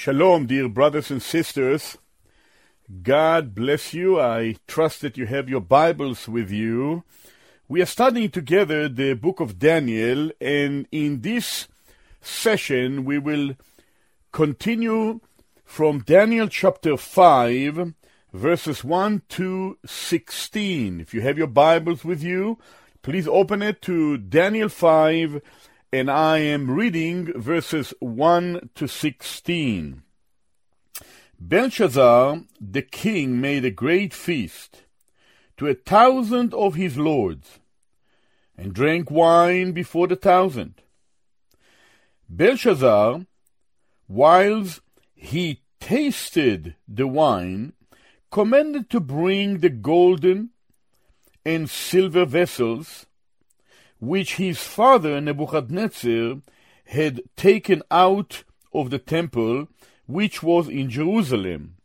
Shalom, dear brothers and sisters. God bless you. I trust that you have your Bibles with you. We are studying together the book of Daniel, and in this session we will continue from Daniel chapter 5, verses 1 to 16. If you have your Bibles with you, please open it to Daniel 5, and I am reading verses 1 to 16. Belshazzar the king made a great feast to a thousand of his lords, and drank wine before the thousand. Belshazzar, whilst he tasted the wine, commanded to bring the golden and silver vessels which his father Nebuchadnezzar had taken out of the temple which was in Jerusalem,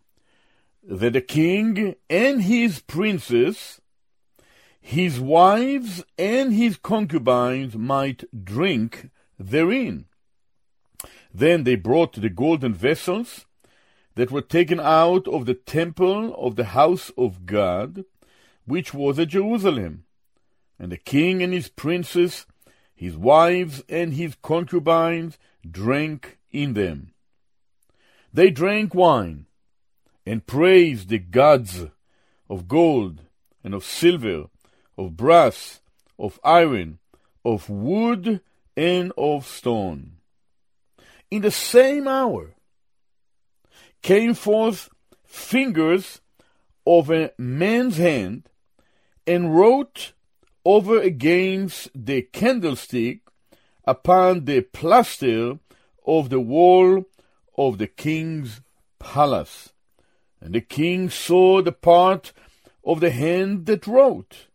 that the king and his princes, his wives and his concubines might drink therein. Then they brought the golden vessels that were taken out of the temple of the house of God, which was at Jerusalem and the king and his princes, his wives and his concubines drank in them. They drank wine and praised the gods of gold and of silver, of brass, of iron, of wood, and of stone. In the same hour came forth fingers of a man's hand and wrote over against the candlestick upon the plaster of the wall of the king's palace. And the king saw the part of the hand that wrote.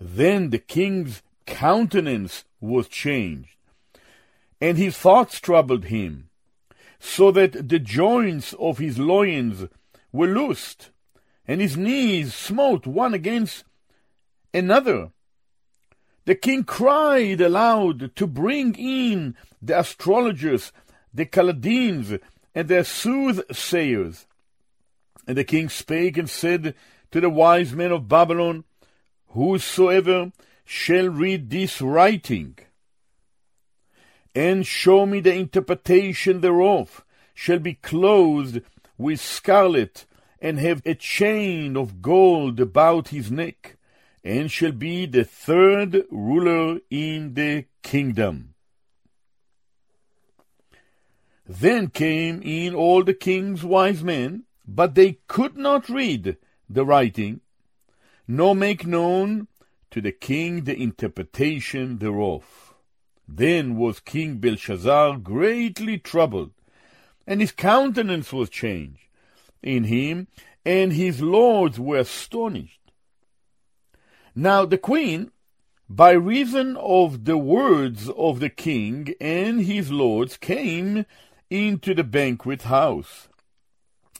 Then the king's countenance was changed, and his thoughts troubled him, so that the joints of his loins were loosed, and his knees smote one against another. The king cried aloud to bring in the astrologers, the Chaldeans, and the soothsayers. And the king spake and said to the wise men of Babylon, Whosoever shall read this writing, and show me the interpretation thereof, shall be clothed with scarlet, and have a chain of gold about his neck and shall be the third ruler in the kingdom. Then came in all the king's wise men, but they could not read the writing, nor make known to the king the interpretation thereof. Then was King Belshazzar greatly troubled, and his countenance was changed in him, and his lords were astonished. Now the queen, by reason of the words of the king and his lords, came into the banquet house.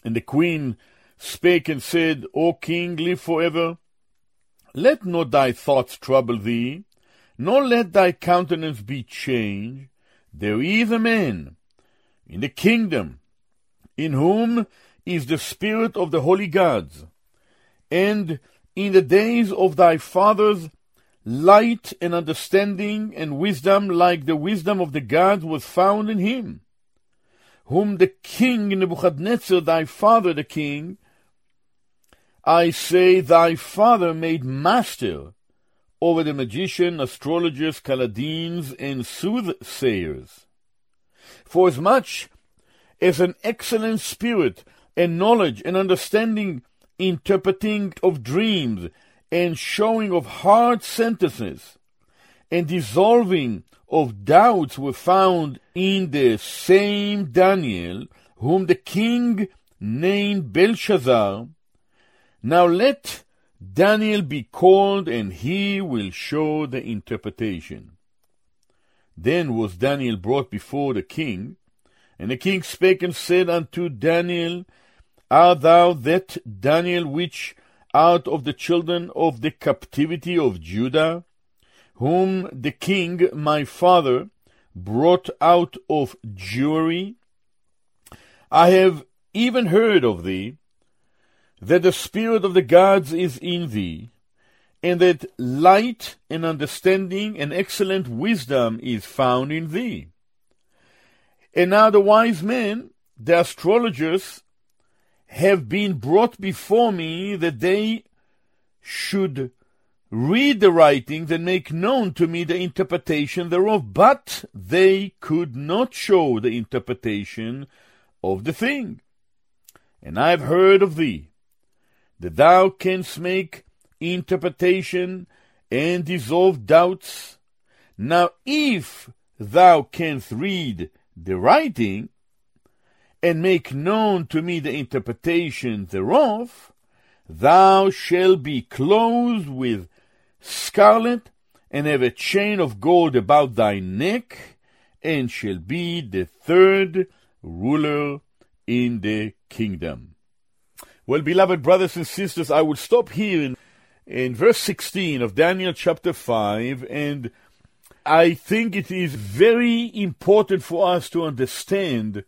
And the queen spake and said, O king, live for ever. Let not thy thoughts trouble thee, nor let thy countenance be changed. There is a man in the kingdom in whom is the spirit of the holy gods, and in the days of thy fathers, light and understanding and wisdom like the wisdom of the gods was found in him, whom the king Nebuchadnezzar, thy father the king, I say thy father made master over the magician, astrologers, Chaldeans, and soothsayers. For as much as an excellent spirit and knowledge and understanding interpreting of dreams, and showing of hard sentences, and dissolving of doubts were found in the same Daniel, whom the king named Belteshazzar, now let Daniel be called, and he will show the interpretation. Then was Daniel brought before the king, and the king spake and said unto Daniel, Art thou that Daniel which out of the children of the captivity of Judah, whom the king my father brought out of Jewry? I have even heard of thee, that the spirit of the gods is in thee, and that light and understanding and excellent wisdom is found in thee. And now the wise men, the astrologers, have been brought before me that they should read the writings and make known to me the interpretation thereof, but they could not show the interpretation of the thing. And I have heard of thee, that thou canst make interpretation and dissolve doubts. Now, if thou canst read the writing, and make known to me the interpretation thereof, thou shalt be clothed with scarlet, and have a chain of gold about thy neck, and shall be the third ruler in the kingdom. Well, beloved brothers and sisters, I will stop here in, in verse 16 of Daniel chapter 5, and I think it is very important for us to understand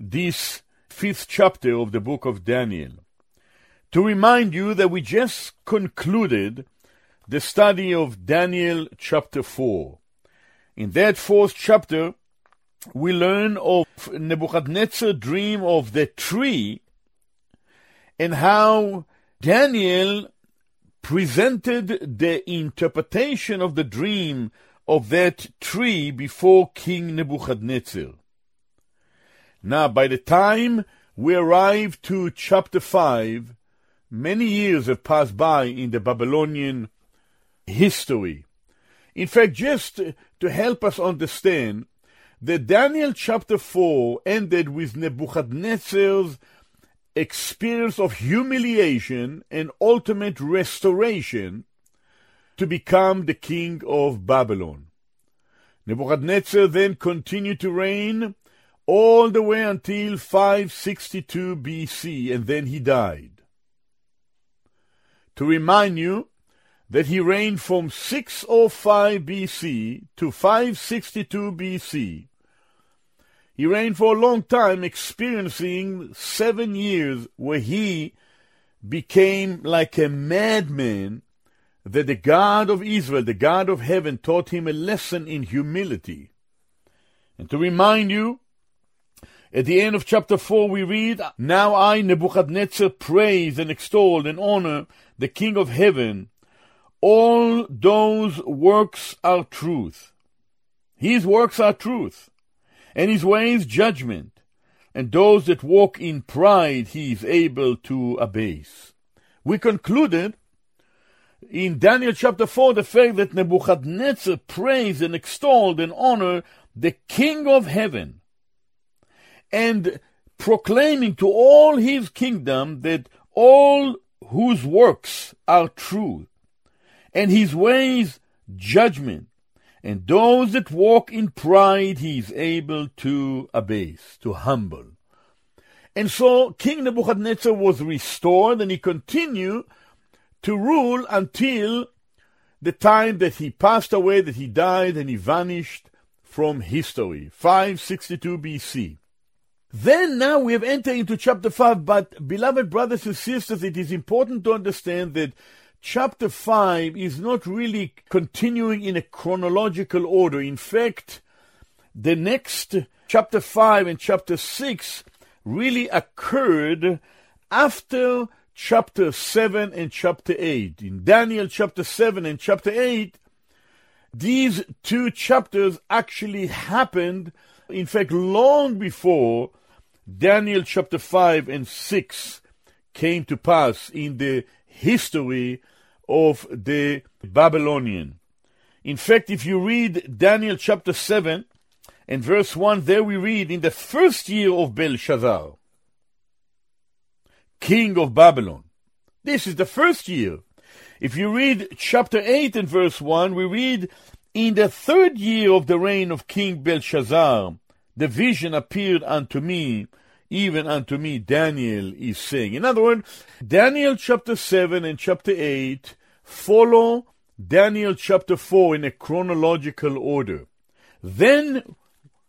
this fifth chapter of the book of Daniel. To remind you that we just concluded the study of Daniel chapter 4. In that fourth chapter, we learn of Nebuchadnezzar's dream of the tree and how Daniel presented the interpretation of the dream of that tree before King Nebuchadnezzar. Now, by the time we arrive to chapter 5, many years have passed by in the Babylonian history. In fact, just to help us understand, the Daniel chapter 4 ended with Nebuchadnezzar's experience of humiliation and ultimate restoration to become the king of Babylon. Nebuchadnezzar then continued to reign all the way until 562 BC, and then he died. To remind you that he reigned from 605 BC to 562 BC, he reigned for a long time, experiencing seven years where he became like a madman, that the God of Israel, the God of heaven, taught him a lesson in humility. And to remind you, at the end of chapter 4, we read, Now I, Nebuchadnezzar, praise and extol and honor the King of heaven. All those works are truth. His works are truth, and his ways judgment. And those that walk in pride he is able to abase. We concluded in Daniel chapter 4 the fact that Nebuchadnezzar praised and extolled and honored the King of heaven and proclaiming to all his kingdom that all whose works are true, and his ways judgment, and those that walk in pride he is able to abase, to humble. And so King Nebuchadnezzar was restored, and he continued to rule until the time that he passed away, that he died, and he vanished from history, 562 BC. Then now we have entered into chapter 5, but beloved brothers and sisters, it is important to understand that chapter 5 is not really continuing in a chronological order. In fact, the next chapter 5 and chapter 6 really occurred after chapter 7 and chapter 8. In Daniel chapter 7 and chapter 8, these two chapters actually happened, in fact, long before Daniel chapter 5 and 6 came to pass in the history of the Babylonian. In fact, if you read Daniel chapter 7 and verse 1, there we read, In the first year of Belshazzar, king of Babylon. This is the first year. If you read chapter 8 and verse 1, we read, In the third year of the reign of King Belshazzar, the vision appeared unto me, even unto me, Daniel is saying. In other words, Daniel chapter 7 and chapter 8 follow Daniel chapter 4 in a chronological order. Then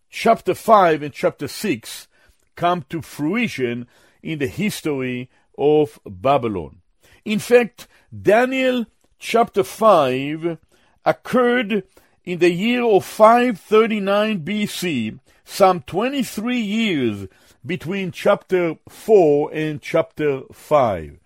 chapter 5 and chapter 6 come to fruition in the history of Babylon. In fact, Daniel chapter 5 occurred in the year of 539 BC, some 23 years between chapter 4 and chapter 5.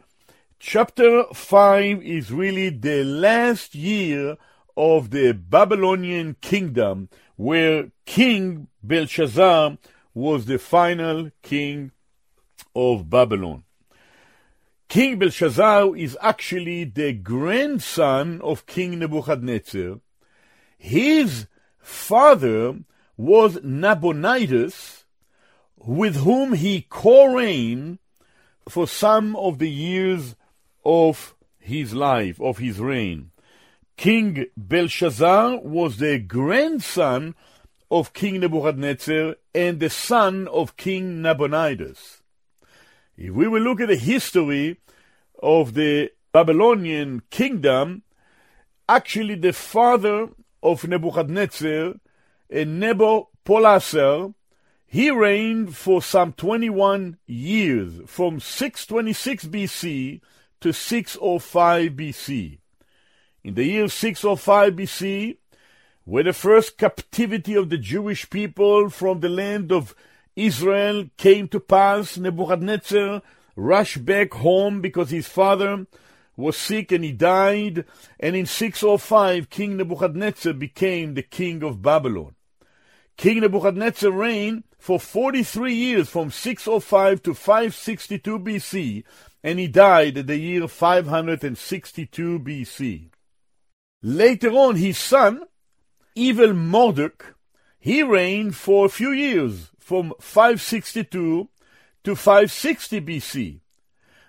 Chapter 5 is really the last year of the Babylonian kingdom, where King Belshazzar was the final king of Babylon. King Belshazzar is actually the grandson of King Nebuchadnezzar. His father was Nabonidus, with whom he co-reigned for some of the years of his life, of his reign. King Belshazzar was the grandson of King Nebuchadnezzar and the son of King Nabonidus. If we will look at the history of the Babylonian kingdom, actually the father of Nebuchadnezzar, Nabopolassar, he reigned for some 21 years, from 626 BC to 605 BC. In the year 605 BC, where the first captivity of the Jewish people from the land of Israel came to pass, Nebuchadnezzar rushed back home because his father was sick and he died, and in 605 King Nebuchadnezzar became the king of Babylon. King Nebuchadnezzar reigned for 43 years from 605 to 562 BC, and he died in the year 562 BC. Later on, his son, Evil Marduk, he reigned for a few years, from 562 to 560 BC.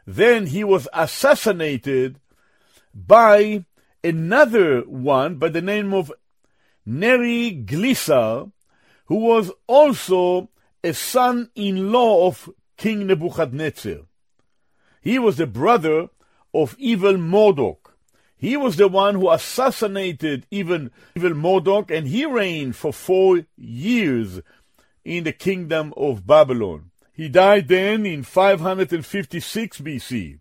Then he was assassinated by another one by the name of Neriglissar, who was also a son-in-law of King Nebuchadnezzar. He was the brother of evil Marduk. He was the one who assassinated even evil Marduk, and he reigned for four years in the kingdom of Babylon. He died then in 556 BC.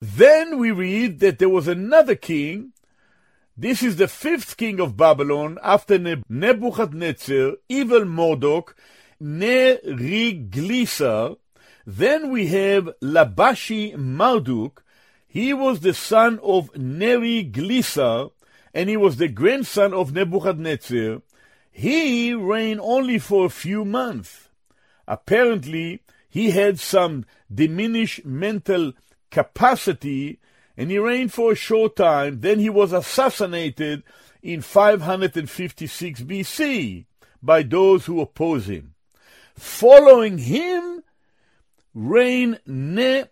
Then we read that there was another king. This is the fifth king of Babylon after Nebuchadnezzar, evil Marduk, Neriglissar, then we have Labashi Marduk. He was the son of Neriglissar, and he was the grandson of Nebuchadnezzar. He reigned only for a few months. Apparently, he had some diminished mental capacity, and he reigned for a short time. Then he was assassinated in 556 BC by those who oppose him. Following him reigned Nabonidus,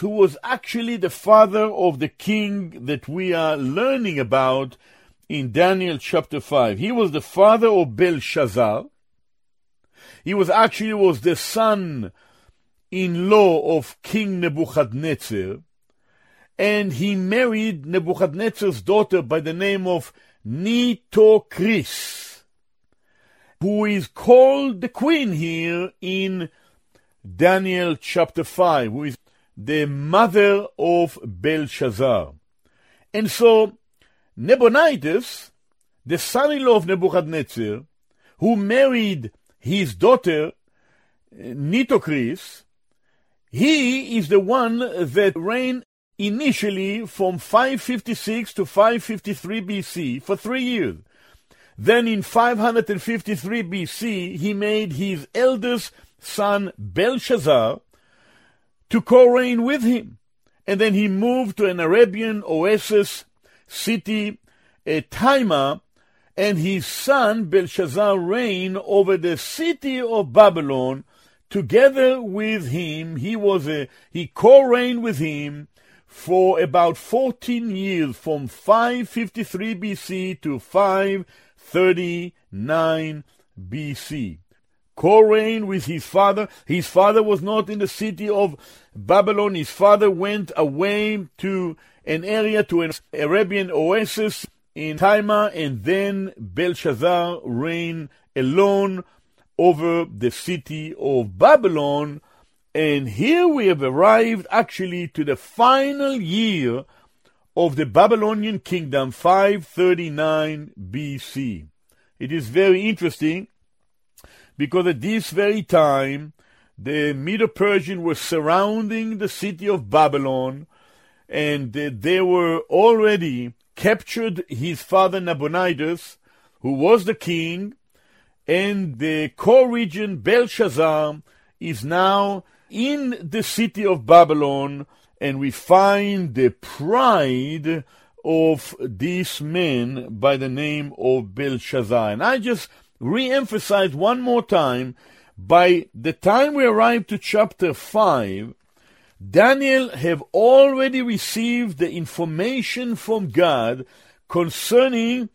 who was actually the father of the king that we are learning about in Daniel chapter 5. He was the father of Belshazzar. He was actually was the son in law of King Nebuchadnezzar, and he married Nebuchadnezzar's daughter by the name of Nitocris, who is called the queen here in Daniel chapter 5, who is the mother of Belshazzar. And so, Nabonidus, the son in law of Nebuchadnezzar, who married his daughter, Nitocris, he is the one that reigned initially from 556 to 553 BC for three years. Then in 553 BC, he made his eldest son Belshazzar to co reign with him. And then he moved to an Arabian oasis city uh, Timah, and his son Belshazzar reigned over the city of Babylon. Together with him, he was a he co-reigned with him for about 14 years, from 553 BC to 539 BC. Co-reigned with his father. His father was not in the city of Babylon. His father went away to an area, to an Arabian oasis in Timah, and then Belshazzar reigned alone over the city of Babylon. And here we have arrived actually to the final year of the Babylonian kingdom, 539 BC. It is very interesting because at this very time, the Medo Persian were surrounding the city of Babylon, and they were already captured his father Nabonidus, who was the king, and the co-regent Belshazzar is now in the city of Babylon, and we find the pride of this man by the name of Belshazzar. And I just re-emphasize one more time, by the time we arrive to chapter 5, Daniel have already received the information from God concerning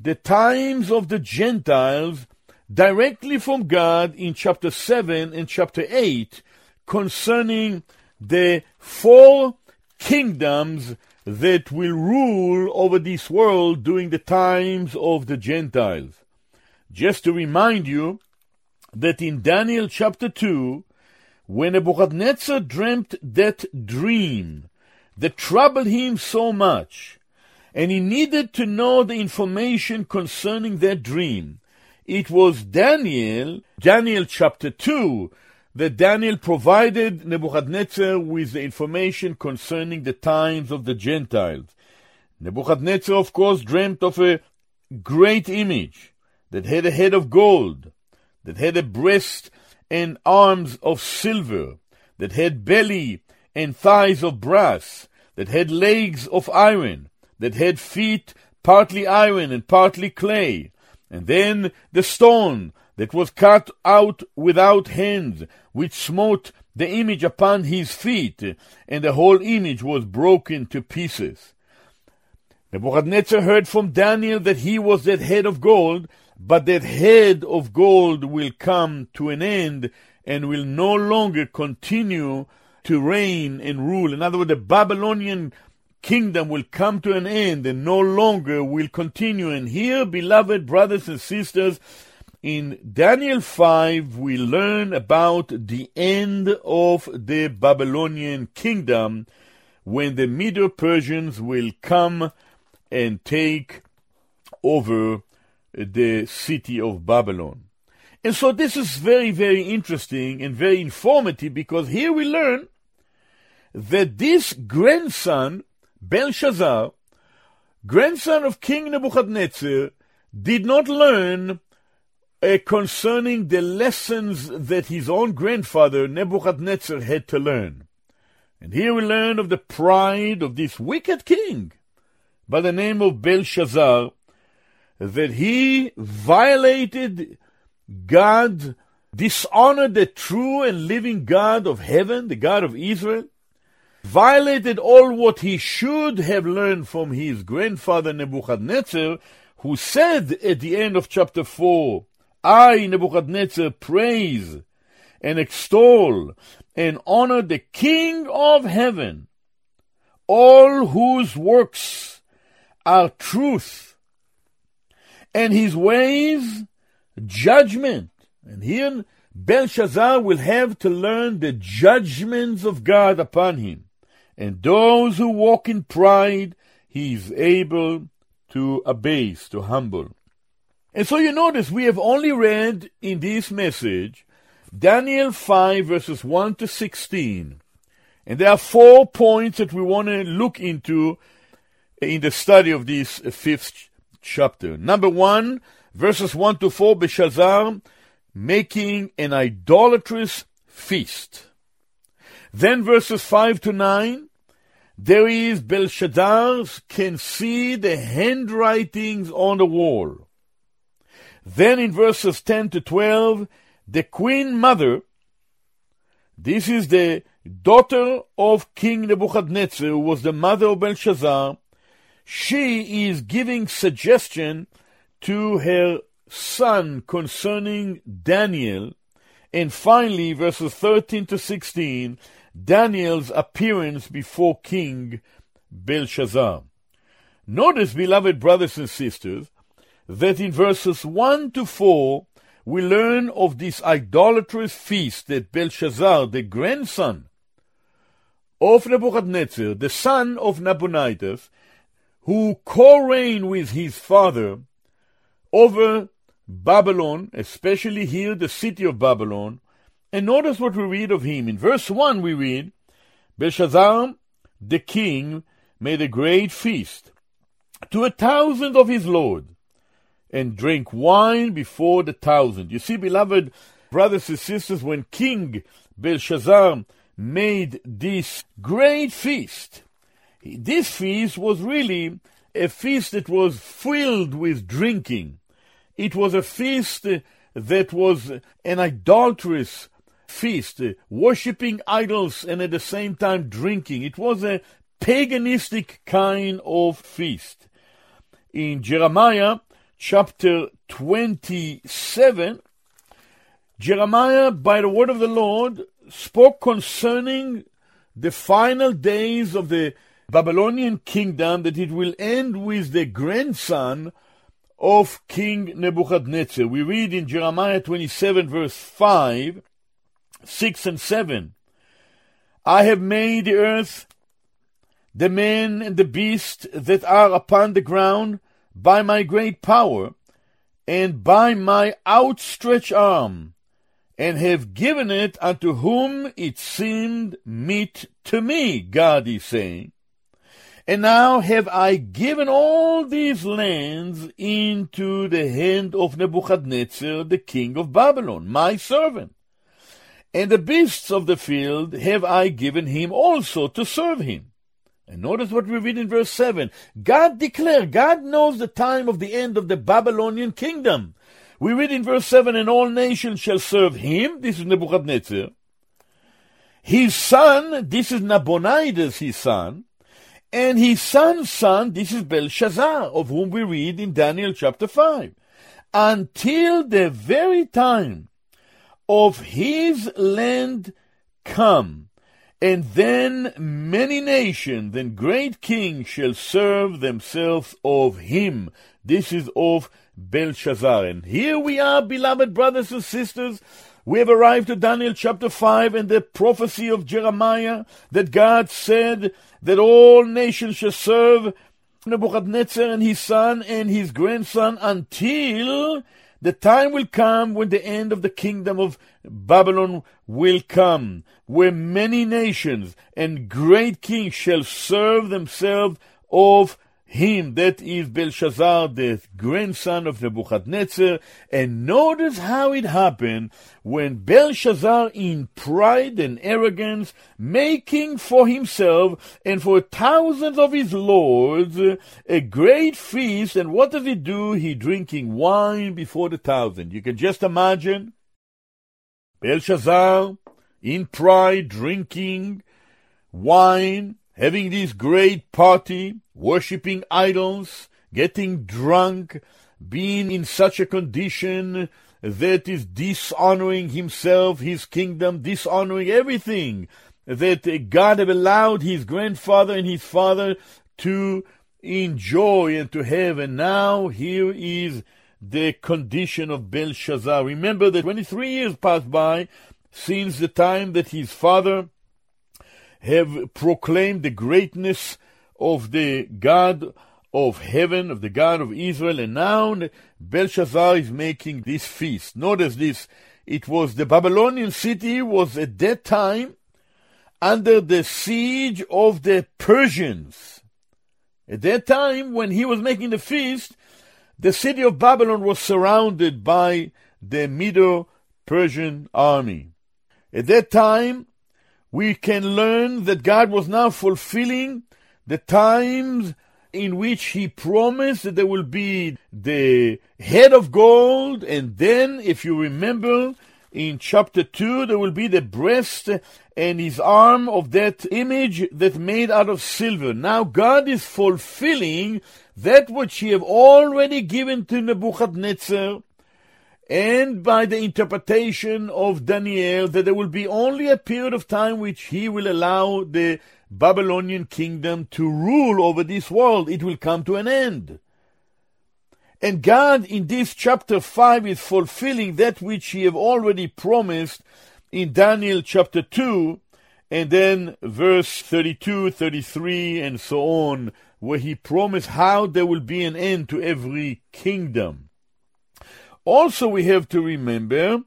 the times of the Gentiles directly from God in chapter 7 and chapter 8 concerning the four kingdoms that will rule over this world during the times of the Gentiles. Just to remind you that in Daniel chapter 2, when Nebuchadnezzar dreamt that dream that troubled him so much, and he needed to know the information concerning that dream, it was Daniel, Daniel chapter 2, that Daniel provided Nebuchadnezzar with the information concerning the times of the Gentiles. Nebuchadnezzar, of course, dreamt of a great image that had a head of gold, that had a breast and arms of silver, that had belly and thighs of brass, that had legs of iron, that had feet partly iron and partly clay, and then the stone that was cut out without hands, which smote the image upon his feet, and the whole image was broken to pieces. Nebuchadnezzar heard from Daniel that he was that head of gold, but that head of gold will come to an end and will no longer continue to reign and rule. In other words, the Babylonian kingdom will come to an end and no longer will continue. And here, beloved brothers and sisters, in Daniel 5, we learn about the end of the Babylonian kingdom when the Medo Persians will come and take over the city of Babylon. And so this is very, very interesting and very informative because here we learn that this grandson, Belshazzar, grandson of King Nebuchadnezzar, did not learn uh, concerning the lessons that his own grandfather Nebuchadnezzar had to learn. And here we learn of the pride of this wicked king by the name of Belshazzar, that he violated God, dishonored the true and living God of heaven, the God of Israel, violated all what he should have learned from his grandfather Nebuchadnezzar, who said at the end of chapter 4, I, Nebuchadnezzar, praise and extol and honor the King of heaven, all whose works are truth and his ways judgment. And here Belshazzar will have to learn the judgments of God upon him. And those who walk in pride, he is able to abase, to humble. And so you notice we have only read in this message Daniel 5 verses 1 to 16. And there are four points that we want to look into in the study of this fifth chapter. Number one, verses 1 to 4, Belshazzar making an idolatrous feast. Then verses 5 to 9, there is Belshazzar can see the handwritings on the wall. Then in verses 10 to 12, the queen mother, this is the daughter of King Nebuchadnezzar, who was the mother of Belshazzar, she is giving suggestion to her son concerning Daniel. And finally, verses 13 to 16, Daniel's appearance before King Belshazzar. Notice, beloved brothers and sisters, that in verses 1 to 4, we learn of this idolatrous feast that Belshazzar, the grandson of Nebuchadnezzar, the son of Nabonidus, who co-reigned with his father over Babylon, especially here the city of Babylon, and notice what we read of him. In verse 1 we read, Belshazzar the king made a great feast to a thousand of his lord, and drank wine before the thousand. You see, beloved brothers and sisters, when King Belshazzar made this great feast, this feast was really a feast that was filled with drinking. It was a feast that was an idolatrous feast, uh, worshipping idols and at the same time drinking. It was a paganistic kind of feast. In Jeremiah chapter 27, Jeremiah, by the word of the Lord, spoke concerning the final days of the Babylonian kingdom, that it will end with the grandson of King Nebuchadnezzar. We read in Jeremiah 27, verse 5 6 and 7. I have made the earth, the men and the beasts that are upon the ground by my great power and by my outstretched arm, and have given it unto whom it seemed meet to me, God is saying. And now have I given all these lands into the hand of Nebuchadnezzar, the king of Babylon, my servant and the beasts of the field have I given him also to serve him. And notice what we read in verse 7. God declared, God knows the time of the end of the Babylonian kingdom. We read in verse 7, and all nations shall serve him. This is Nebuchadnezzar. His son, this is Nabonidus, his son. And his son's son, this is Belshazzar, of whom we read in Daniel chapter 5. Until the very time of his land come, and then many nations and great kings shall serve themselves of him. This is of Belshazzar. And here we are, beloved brothers and sisters. We have arrived to Daniel chapter 5 and the prophecy of Jeremiah that God said that all nations shall serve Nebuchadnezzar and his son and his grandson until the time will come when the end of the kingdom of Babylon will come, where many nations and great kings shall serve themselves of him, that is Belshazzar, the grandson of Nebuchadnezzar. And notice how it happened when Belshazzar, in pride and arrogance, making for himself and for thousands of his lords a great feast. And what does he do? He drinking wine before the thousand. You can just imagine Belshazzar, in pride, drinking wine having this great party, worshipping idols, getting drunk, being in such a condition that is dishonoring himself, his kingdom, dishonoring everything that God have allowed his grandfather and his father to enjoy and to have. And now here is the condition of Belshazzar. Remember that 23 years passed by since the time that his father have proclaimed the greatness of the God of heaven, of the God of Israel, and now Belshazzar is making this feast. Notice this. It was the Babylonian city was at that time under the siege of the Persians. At that time, when he was making the feast, the city of Babylon was surrounded by the Medo Persian army. At that time, we can learn that God was now fulfilling the times in which he promised that there will be the head of gold, and then, if you remember, in chapter 2, there will be the breast and his arm of that image that made out of silver. Now God is fulfilling that which he have already given to Nebuchadnezzar, and by the interpretation of Daniel, that there will be only a period of time which he will allow the Babylonian kingdom to rule over this world. It will come to an end. And God in this chapter 5 is fulfilling that which he have already promised in Daniel chapter 2 and then verse 32, 33 and so on where he promised how there will be an end to every kingdom. Also we have to remember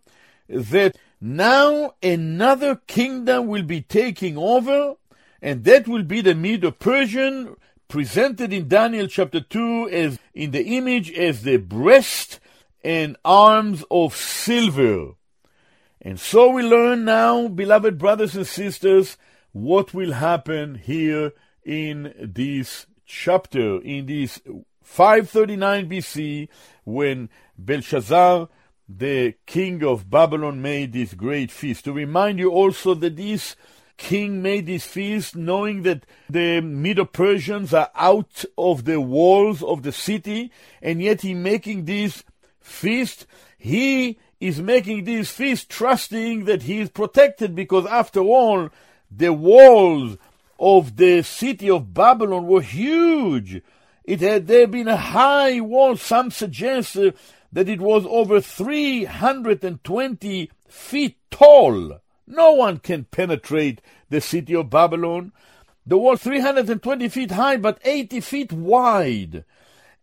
that now another kingdom will be taking over and that will be the Medo-Persian presented in Daniel chapter 2 as in the image as the breast and arms of silver. And so we learn now, beloved brothers and sisters, what will happen here in this chapter, in this 539 BC, when Belshazzar, the king of Babylon, made this great feast. To remind you also that this king made this feast knowing that the Medo-Persians are out of the walls of the city, and yet he making this feast. He is making this feast trusting that he is protected because after all, the walls of the city of Babylon were huge. It had there been a high wall. Some suggest uh, that it was over 320 feet tall. No one can penetrate the city of Babylon. The wall 320 feet high, but 80 feet wide.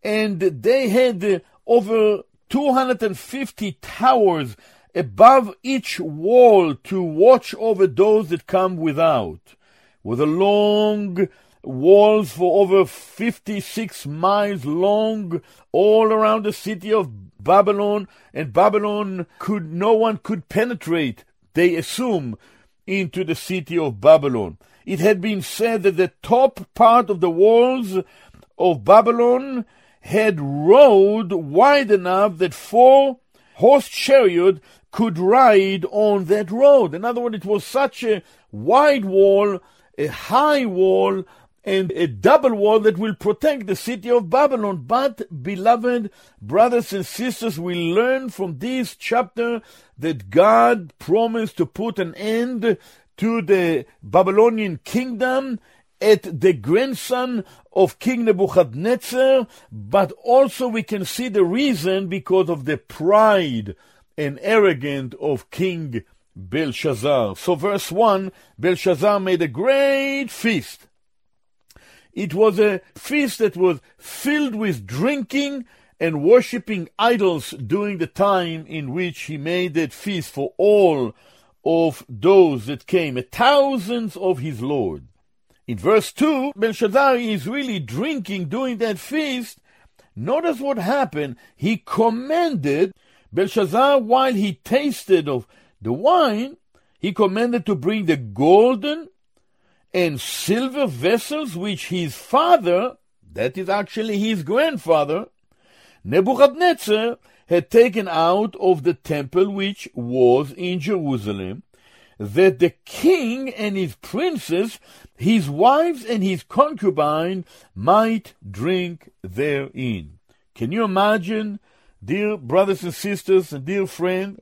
And they had over 250 towers above each wall to watch over those that come without. With a long walls for over 56 miles long all around the city of Babylon, and Babylon could, no one could penetrate they assume, into the city of Babylon. It had been said that the top part of the walls of Babylon had road wide enough that four horse chariot could ride on that road. In other words, it was such a wide wall, a high wall, and a double wall that will protect the city of Babylon. But, beloved brothers and sisters, we learn from this chapter that God promised to put an end to the Babylonian kingdom at the grandson of King Nebuchadnezzar, but also we can see the reason because of the pride and arrogance of King Belshazzar. So verse 1, Belshazzar made a great feast it was a feast that was filled with drinking and worshipping idols during the time in which he made that feast for all of those that came, thousands of his Lord. In verse 2, Belshazzar is really drinking during that feast. Notice what happened. He commanded Belshazzar while he tasted of the wine, he commanded to bring the golden and silver vessels which his father, that is actually his grandfather, Nebuchadnezzar, had taken out of the temple which was in Jerusalem, that the king and his princes, his wives and his concubine might drink therein. Can you imagine, dear brothers and sisters and dear friend,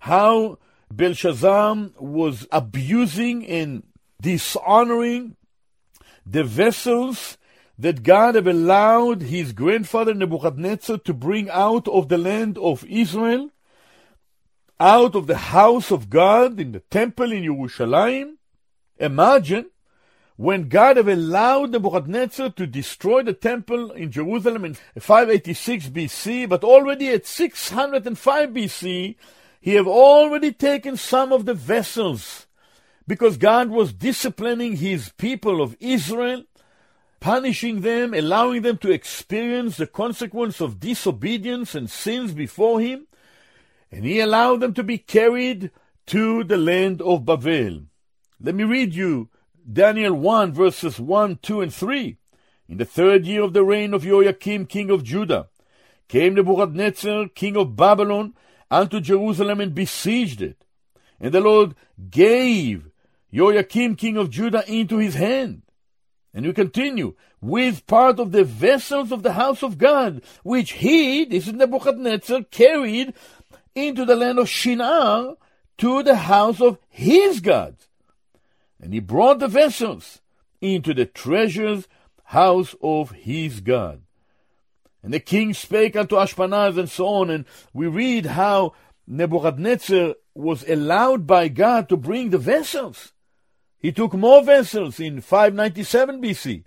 how Belshazzar was abusing and dishonoring the vessels that God have allowed his grandfather Nebuchadnezzar to bring out of the land of Israel, out of the house of God in the temple in Jerusalem. Imagine when God have allowed Nebuchadnezzar to destroy the temple in Jerusalem in 586 BC, but already at 605 BC, he have already taken some of the vessels because God was disciplining his people of Israel, punishing them, allowing them to experience the consequence of disobedience and sins before him, and he allowed them to be carried to the land of Babel. Let me read you Daniel 1 verses 1, 2, and 3. In the third year of the reign of Jehoiakim, king of Judah, came Nebuchadnezzar, king of Babylon, unto Jerusalem and besieged it. And the Lord gave Jehoiakim, king of Judah, into his hand. And we continue, with part of the vessels of the house of God, which he, this is Nebuchadnezzar, carried into the land of Shinar to the house of his God. And he brought the vessels into the treasures house of his God. And the king spake unto Ashpenaz and so on, and we read how Nebuchadnezzar was allowed by God to bring the vessels. He took more vessels in 597 BC,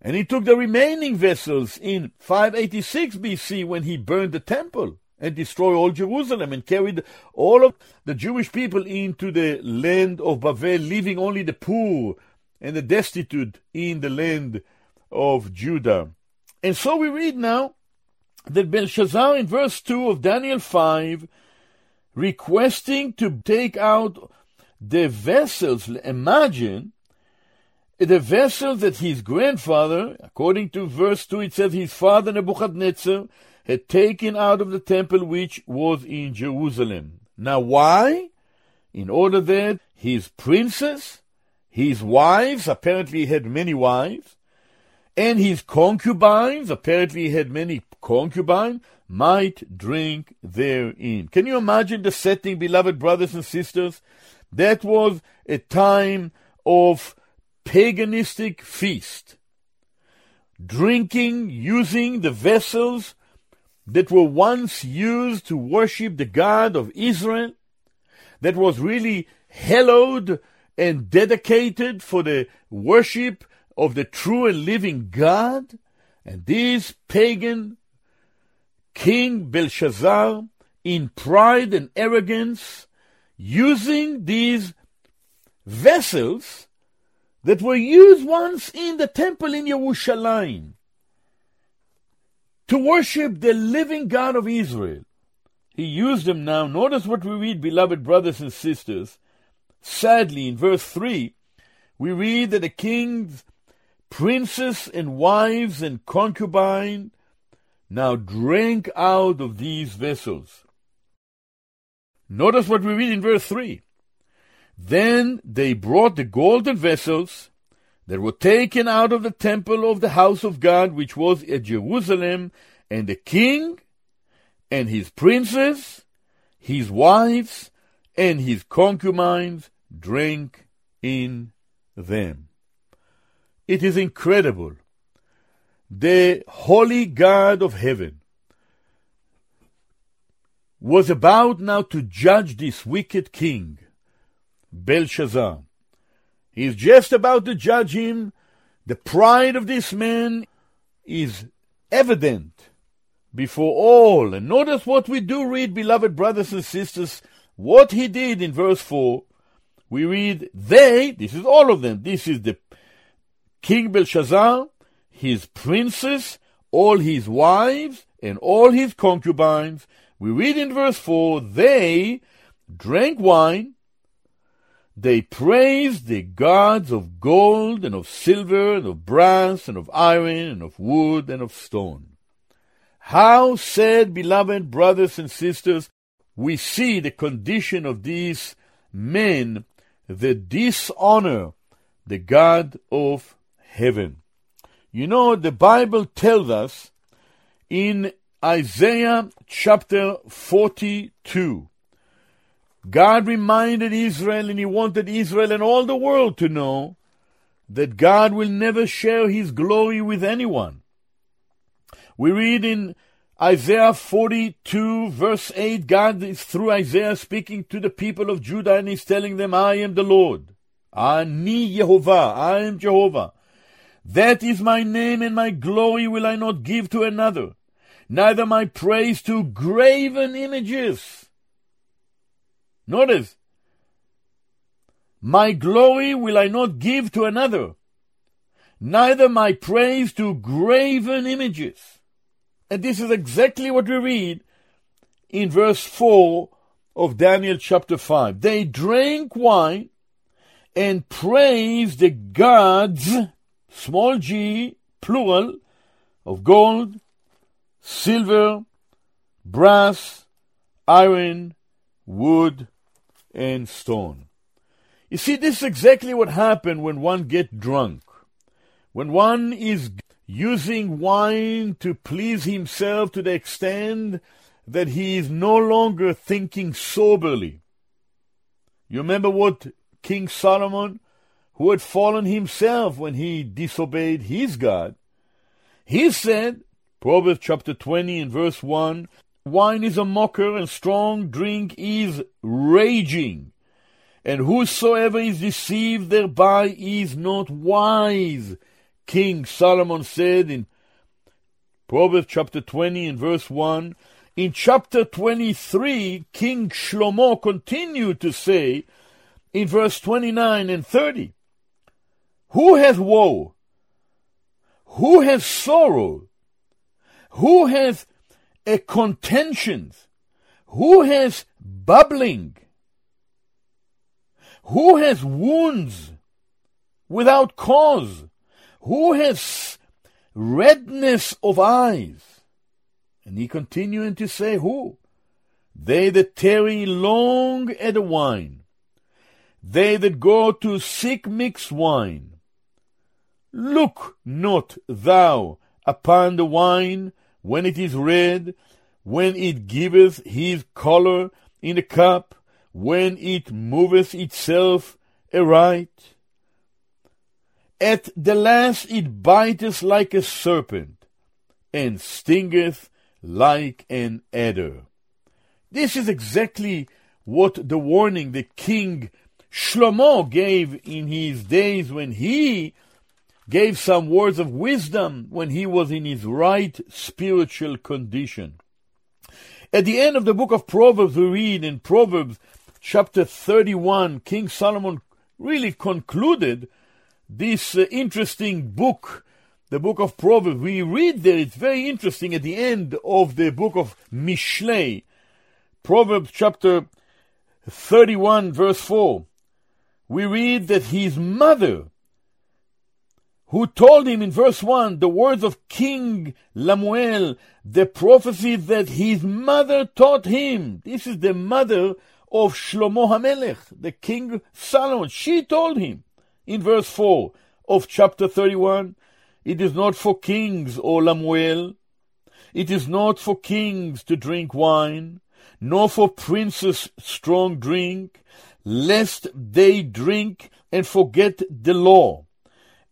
and he took the remaining vessels in 586 BC when he burned the temple and destroyed all Jerusalem and carried all of the Jewish people into the land of Babel, leaving only the poor and the destitute in the land of Judah. And so we read now that Belshazzar in verse 2 of Daniel 5 requesting to take out the vessels. Imagine the vessels that his grandfather, according to verse 2, it says his father Nebuchadnezzar had taken out of the temple which was in Jerusalem. Now, why? In order that his princes, his wives, apparently had many wives, and his concubines, apparently he had many concubines, might drink therein. Can you imagine the setting, beloved brothers and sisters? That was a time of paganistic feast. Drinking, using the vessels that were once used to worship the God of Israel, that was really hallowed and dedicated for the worship of the true and living God. And this pagan King Belshazzar, in pride and arrogance, using these vessels that were used once in the temple in Jerusalem to worship the living God of Israel. He used them now. Notice what we read, beloved brothers and sisters. Sadly, in verse 3, we read that the king's princes and wives and concubines now drank out of these vessels. Notice what we read in verse 3. Then they brought the golden vessels that were taken out of the temple of the house of God, which was at Jerusalem, and the king and his princes, his wives, and his concubines drank in them. It is incredible. The holy God of heaven was about now to judge this wicked king Belshazzar. He is just about to judge him. The pride of this man is evident before all. And notice what we do read, beloved brothers and sisters, what he did in verse 4. We read, they, this is all of them, this is the King Belshazzar, his princes, all his wives, and all his concubines. We read in verse 4, they drank wine they praised the gods of gold and of silver and of brass and of iron and of wood and of stone. How sad, beloved brothers and sisters, we see the condition of these men that dishonor the God of heaven. You know, the Bible tells us in Isaiah chapter 42 God reminded Israel and he wanted Israel and all the world to know that God will never share his glory with anyone. We read in Isaiah 42 verse 8, God is through Isaiah speaking to the people of Judah and he's telling them, I am the Lord. Ani Yehovah, I am Jehovah. That is my name and my glory will I not give to another, neither my praise to graven images. Notice, my glory will I not give to another, neither my praise to graven images. And this is exactly what we read in verse 4 of Daniel chapter 5. They drank wine and praised the gods, small g, plural, of gold, silver, brass, iron, wood, and stone. You see, this is exactly what happened when one gets drunk. When one is using wine to please himself to the extent that he is no longer thinking soberly. You remember what King Solomon, who had fallen himself when he disobeyed his God, he said, Proverbs chapter 20 and verse 1, wine is a mocker and strong drink is raging. And whosoever is deceived thereby is not wise. King Solomon said in Proverbs chapter 20 and verse 1. In chapter 23, King Shlomo continued to say in verse 29 and 30, Who has woe? Who has sorrow? Who has a contentions? Who has bubbling? Who has wounds without cause? Who has redness of eyes? And he continuing to say, Who? They that tarry long at the wine, they that go to seek mixed wine. Look not thou upon the wine when it is red, when it giveth his color in the cup, when it moveth itself aright. At the last it biteth like a serpent, and stingeth like an adder. This is exactly what the warning the king Shlomo gave in his days when he gave some words of wisdom when he was in his right spiritual condition. At the end of the book of Proverbs, we read in Proverbs chapter 31, King Solomon really concluded this uh, interesting book, the book of Proverbs. We read there, it's very interesting at the end of the book of Mishlei, Proverbs chapter 31, verse 4. We read that his mother, who told him in verse 1 the words of King Lemuel, the prophecy that his mother taught him. This is the mother of Shlomo HaMelech, the King Solomon. She told him in verse 4 of chapter 31, It is not for kings, O Lemuel, it is not for kings to drink wine, nor for princes strong drink, lest they drink and forget the law,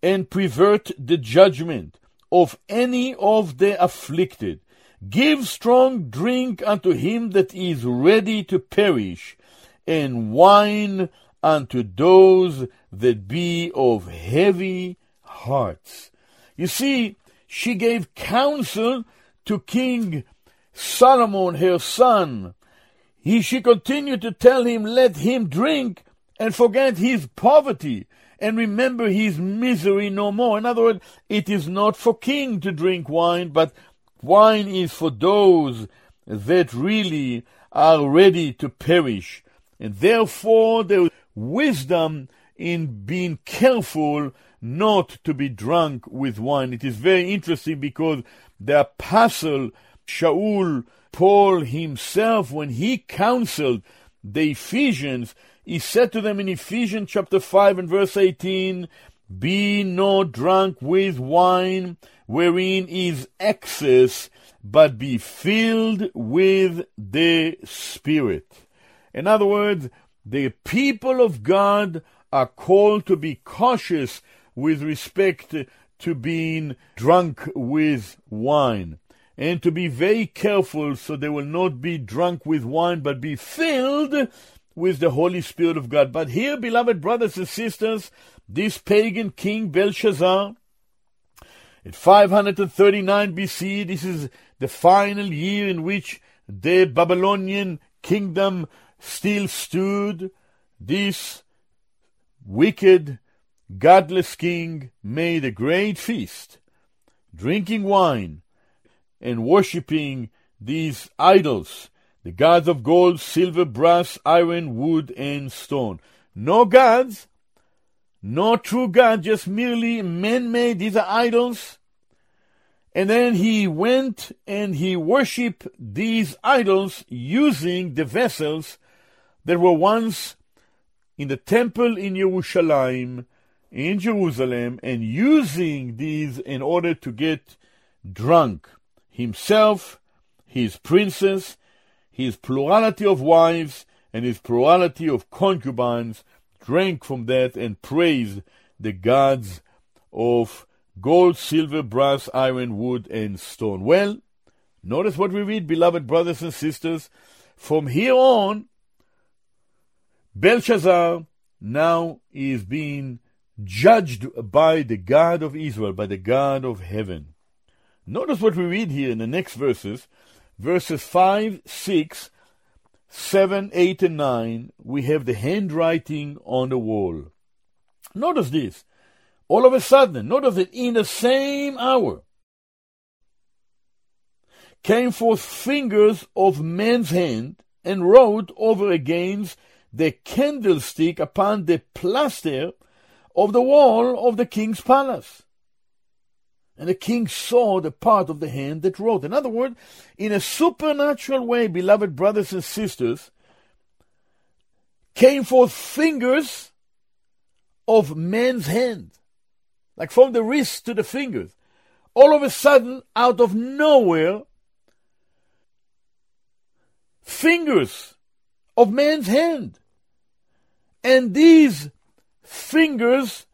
and pervert the judgment of any of the afflicted. Give strong drink unto him that is ready to perish, and wine unto those that be of heavy hearts. You see, she gave counsel to King Solomon, her son. He, she continued to tell him, let him drink and forget his poverty and remember his misery no more. In other words, it is not for king to drink wine, but Wine is for those that really are ready to perish. And therefore, there is wisdom in being careful not to be drunk with wine. It is very interesting because the apostle Shaul, Paul himself, when he counseled the Ephesians, he said to them in Ephesians chapter 5 and verse 18, Be not drunk with wine, wherein is excess, but be filled with the Spirit. In other words, the people of God are called to be cautious with respect to being drunk with wine and to be very careful so they will not be drunk with wine but be filled with the Holy Spirit of God. But here, beloved brothers and sisters, this pagan king Belshazzar, at 539 BC, this is the final year in which the Babylonian kingdom still stood. This wicked, godless king made a great feast, drinking wine and worshipping these idols, the gods of gold, silver, brass, iron, wood, and stone. No gods, no true God, just merely man made. These are idols. And then he went and he worshiped these idols using the vessels that were once in the temple in Jerusalem, in Jerusalem, and using these in order to get drunk himself, his princess, his plurality of wives, and his plurality of concubines drank from that and praised the gods of gold, silver, brass, iron, wood, and stone. Well, notice what we read, beloved brothers and sisters. From here on, Belshazzar now is being judged by the God of Israel, by the God of heaven. Notice what we read here in the next verses, verses 5, 6, 7, 8, and 9. We have the handwriting on the wall. Notice this. All of a sudden, notice that in the same hour came forth fingers of man's hand and wrote over against the candlestick upon the plaster of the wall of the king's palace. And the king saw the part of the hand that wrote. In other words, in a supernatural way, beloved brothers and sisters, came forth fingers of man's hand like from the wrist to the fingers. All of a sudden, out of nowhere, fingers of man's hand. And these fingers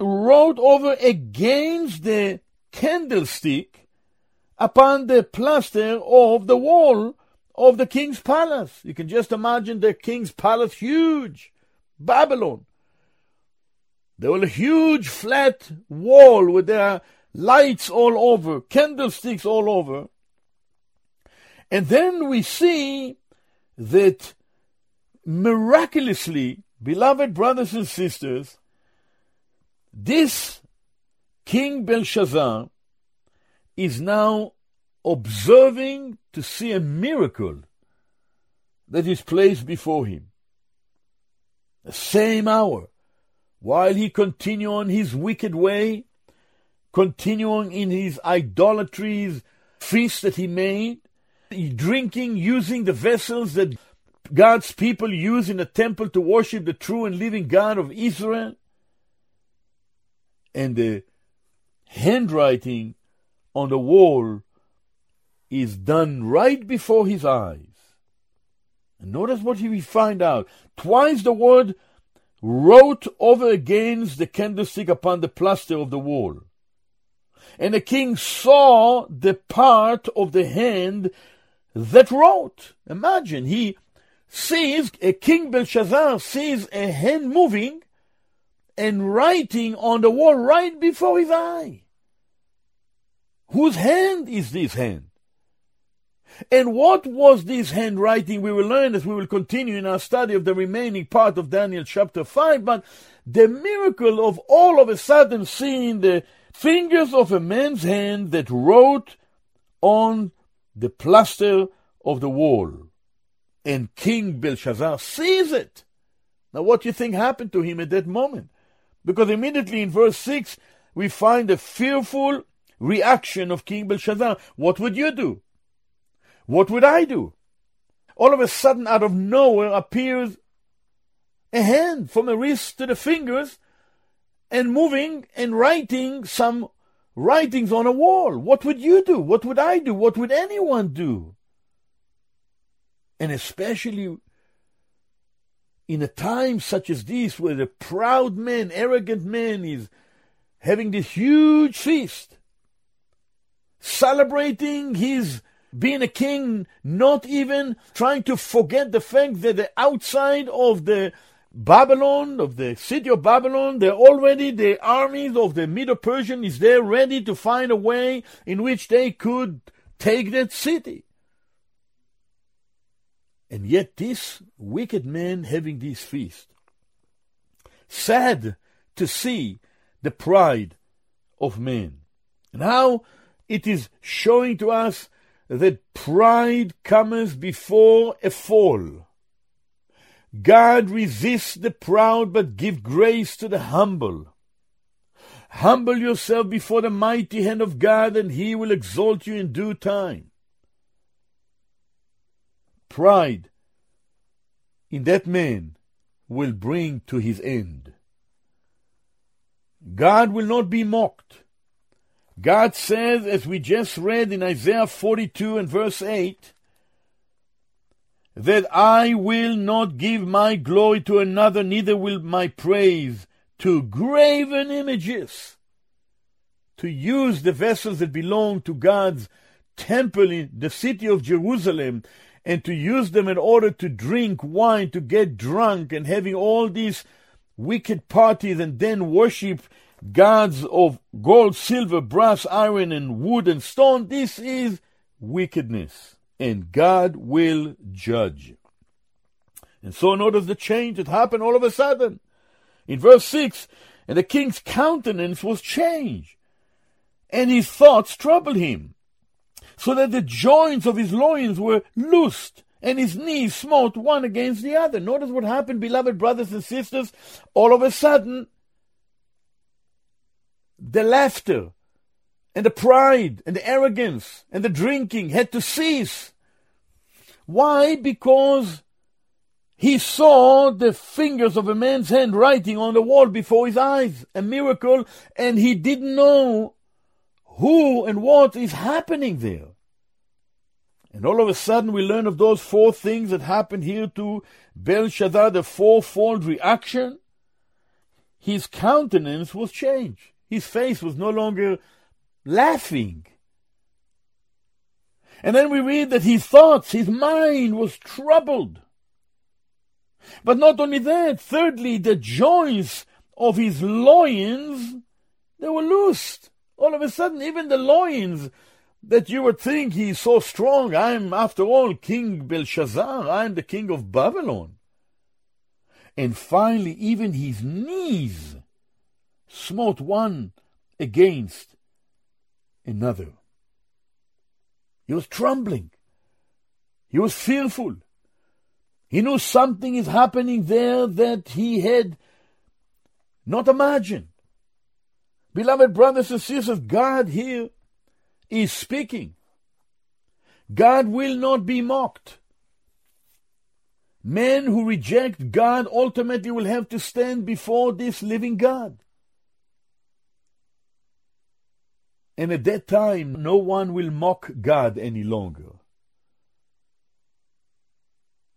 wrote over against the candlestick upon the plaster of the wall of the king's palace. You can just imagine the king's palace, huge, Babylon. There was a huge flat wall with their lights all over, candlesticks all over. And then we see that miraculously, beloved brothers and sisters, this King Belshazzar is now observing to see a miracle that is placed before him. The same hour, while he continue on his wicked way, continuing in his idolatries, feasts that he made, drinking, using the vessels that God's people use in the temple to worship the true and living God of Israel, and the handwriting on the wall is done right before his eyes. And notice what we find out. Twice the word wrote over against the candlestick upon the plaster of the wall. And the king saw the part of the hand that wrote. Imagine, he sees, a King Belshazzar sees a hand moving and writing on the wall right before his eye. Whose hand is this hand? And what was this handwriting? We will learn as we will continue in our study of the remaining part of Daniel chapter 5. But the miracle of all of a sudden seeing the fingers of a man's hand that wrote on the plaster of the wall. And King Belshazzar sees it. Now, what do you think happened to him at that moment? Because immediately in verse 6, we find a fearful reaction of King Belshazzar. What would you do? What would I do? All of a sudden, out of nowhere, appears a hand from the wrist to the fingers and moving and writing some writings on a wall. What would you do? What would I do? What would anyone do? And especially in a time such as this, where the proud man, arrogant man is having this huge feast, celebrating his being a king, not even trying to forget the fact that the outside of the Babylon, of the city of Babylon, they're already, the armies of the Medo-Persian is there ready to find a way in which they could take that city. And yet this wicked man having this feast. Sad to see the pride of man. And how it is showing to us that pride comes before a fall. God resists the proud but give grace to the humble. Humble yourself before the mighty hand of God, and he will exalt you in due time. Pride in that man will bring to his end. God will not be mocked. God says, as we just read in Isaiah 42 and verse 8, that I will not give my glory to another, neither will my praise to graven images, to use the vessels that belong to God's temple in the city of Jerusalem, and to use them in order to drink wine, to get drunk, and having all these wicked parties, and then worship gods of gold, silver, brass, iron, and wood and stone. This is wickedness, and God will judge. And so notice the change that happened all of a sudden. In verse 6, and the king's countenance was changed, and his thoughts troubled him, so that the joints of his loins were loosed, and his knees smote one against the other. Notice what happened, beloved brothers and sisters. All of a sudden, the laughter and the pride and the arrogance and the drinking had to cease. Why? Because he saw the fingers of a man's hand writing on the wall before his eyes, a miracle, and he didn't know who and what is happening there. And all of a sudden, we learn of those four things that happened here to Belshazzar, the fourfold reaction. His countenance was changed. His face was no longer laughing. And then we read that his thoughts, his mind was troubled. But not only that, thirdly, the joints of his loins, they were loosed. All of a sudden, even the loins that you would think he's so strong, I'm, after all, King Belshazzar, I'm the king of Babylon. And finally, even his knees smote one against another. He was trembling. He was fearful. He knew something is happening there that he had not imagined. Beloved brothers and sisters, God here is speaking. God will not be mocked. Men who reject God ultimately will have to stand before this living God. And at that time, no one will mock God any longer.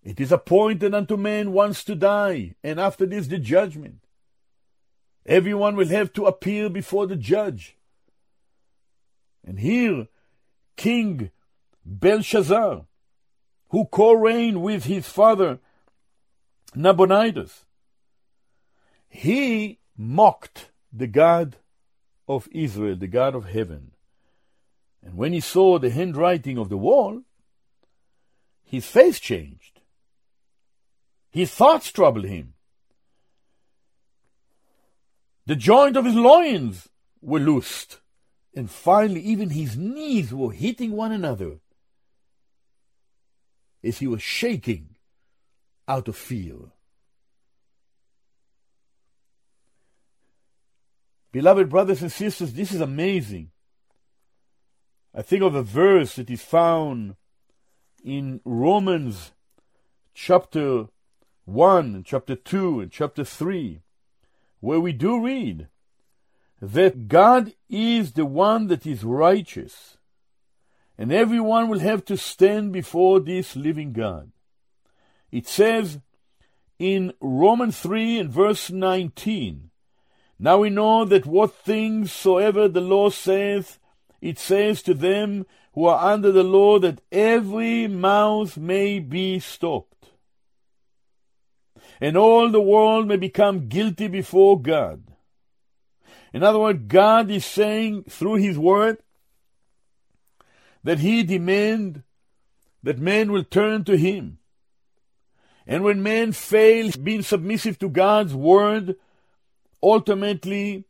It is appointed unto man once to die, and after this the judgment. Everyone will have to appear before the judge. And here, King Belshazzar, who co-reigned with his father Nabonidus, he mocked the God of Israel, the God of heaven. And when he saw the handwriting of the wall, his face changed. His thoughts troubled him. The joint of his loins were loosed. And finally, even his knees were hitting one another as he was shaking out of fear. Beloved brothers and sisters, this is amazing. I think of a verse that is found in Romans chapter 1, chapter 2, and chapter 3, where we do read that God is the one that is righteous, and everyone will have to stand before this living God. It says in Romans 3 and verse 19, now we know that what things soever the law saith, it says to them who are under the law that every mouth may be stopped, and all the world may become guilty before God. In other words, God is saying through His Word that He demand that men will turn to Him. And when men fail being submissive to God's Word, ultimately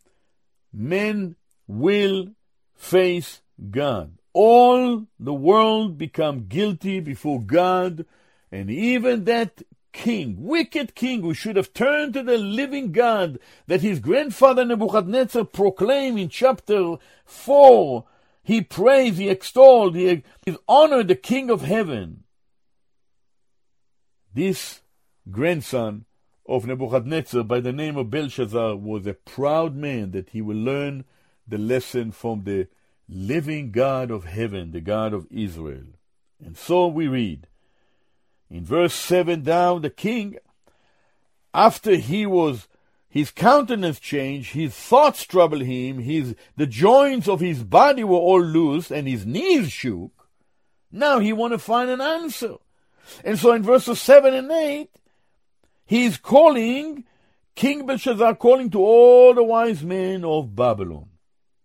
men will face God. All the world become guilty before God, and even that king, wicked king, who should have turned to the living God that his grandfather Nebuchadnezzar proclaimed in chapter 4. He praised, he extolled, he, he honored the king of heaven. This grandson of Nebuchadnezzar by the name of Belshazzar was a proud man that he will learn the lesson from the living God of heaven, the God of Israel. And so we read in verse 7 down, the king, after he was his countenance changed, his thoughts troubled him, his the joints of his body were all loose, and his knees shook. Now he want to find an answer. And so in verses 7 and 8, he's calling, King Belshazzar calling to all the wise men of Babylon.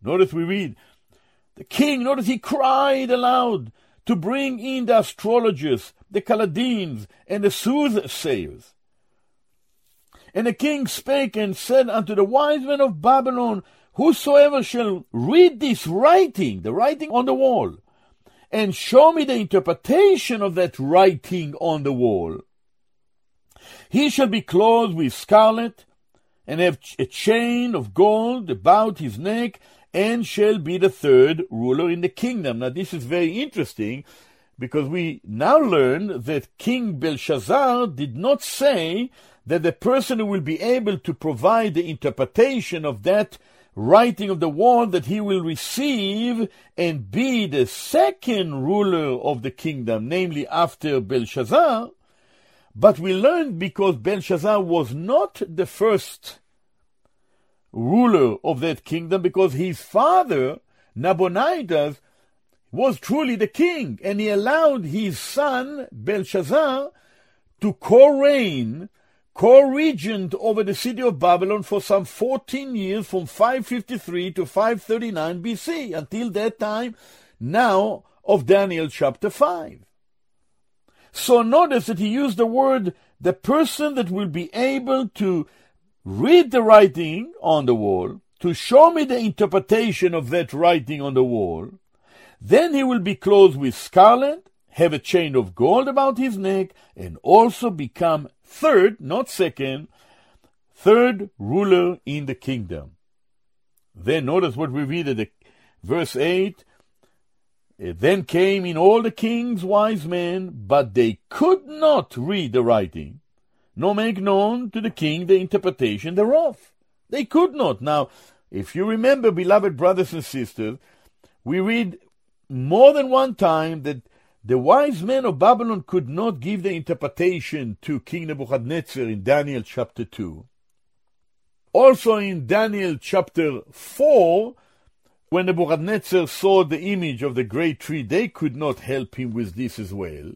Notice we read, the king, notice he cried aloud to bring in the astrologers, the Chaldeans, and the soothsayers. And the king spake and said unto the wise men of Babylon, Whosoever shall read this writing, the writing on the wall, and show me the interpretation of that writing on the wall, he shall be clothed with scarlet, and have a chain of gold about his neck, and shall be the third ruler in the kingdom. Now, this is very interesting because we now learn that King Belshazzar did not say that the person who will be able to provide the interpretation of that writing of the wall that he will receive and be the second ruler of the kingdom, namely after Belshazzar. But we learned because Belshazzar was not the first ruler of that kingdom because his father, Nabonidus, was truly the king, and he allowed his son, Belshazzar, to co-reign, co-regent over the city of Babylon for some 14 years from 553 to 539 BC, until that time, now of Daniel chapter 5. So notice that he used the word, the person that will be able to read the writing on the wall, to show me the interpretation of that writing on the wall. Then he will be clothed with scarlet, have a chain of gold about his neck, and also become third, not second, third ruler in the kingdom. Then notice what we read at the verse 8. Then came in all the king's wise men, but they could not read the writing nor make known to the king the interpretation thereof. They could not. Now, if you remember, beloved brothers and sisters, we read more than one time that the wise men of Babylon could not give the interpretation to King Nebuchadnezzar in Daniel chapter 2. Also in Daniel chapter 4, when Nebuchadnezzar saw the image of the great tree, they could not help him with this as well.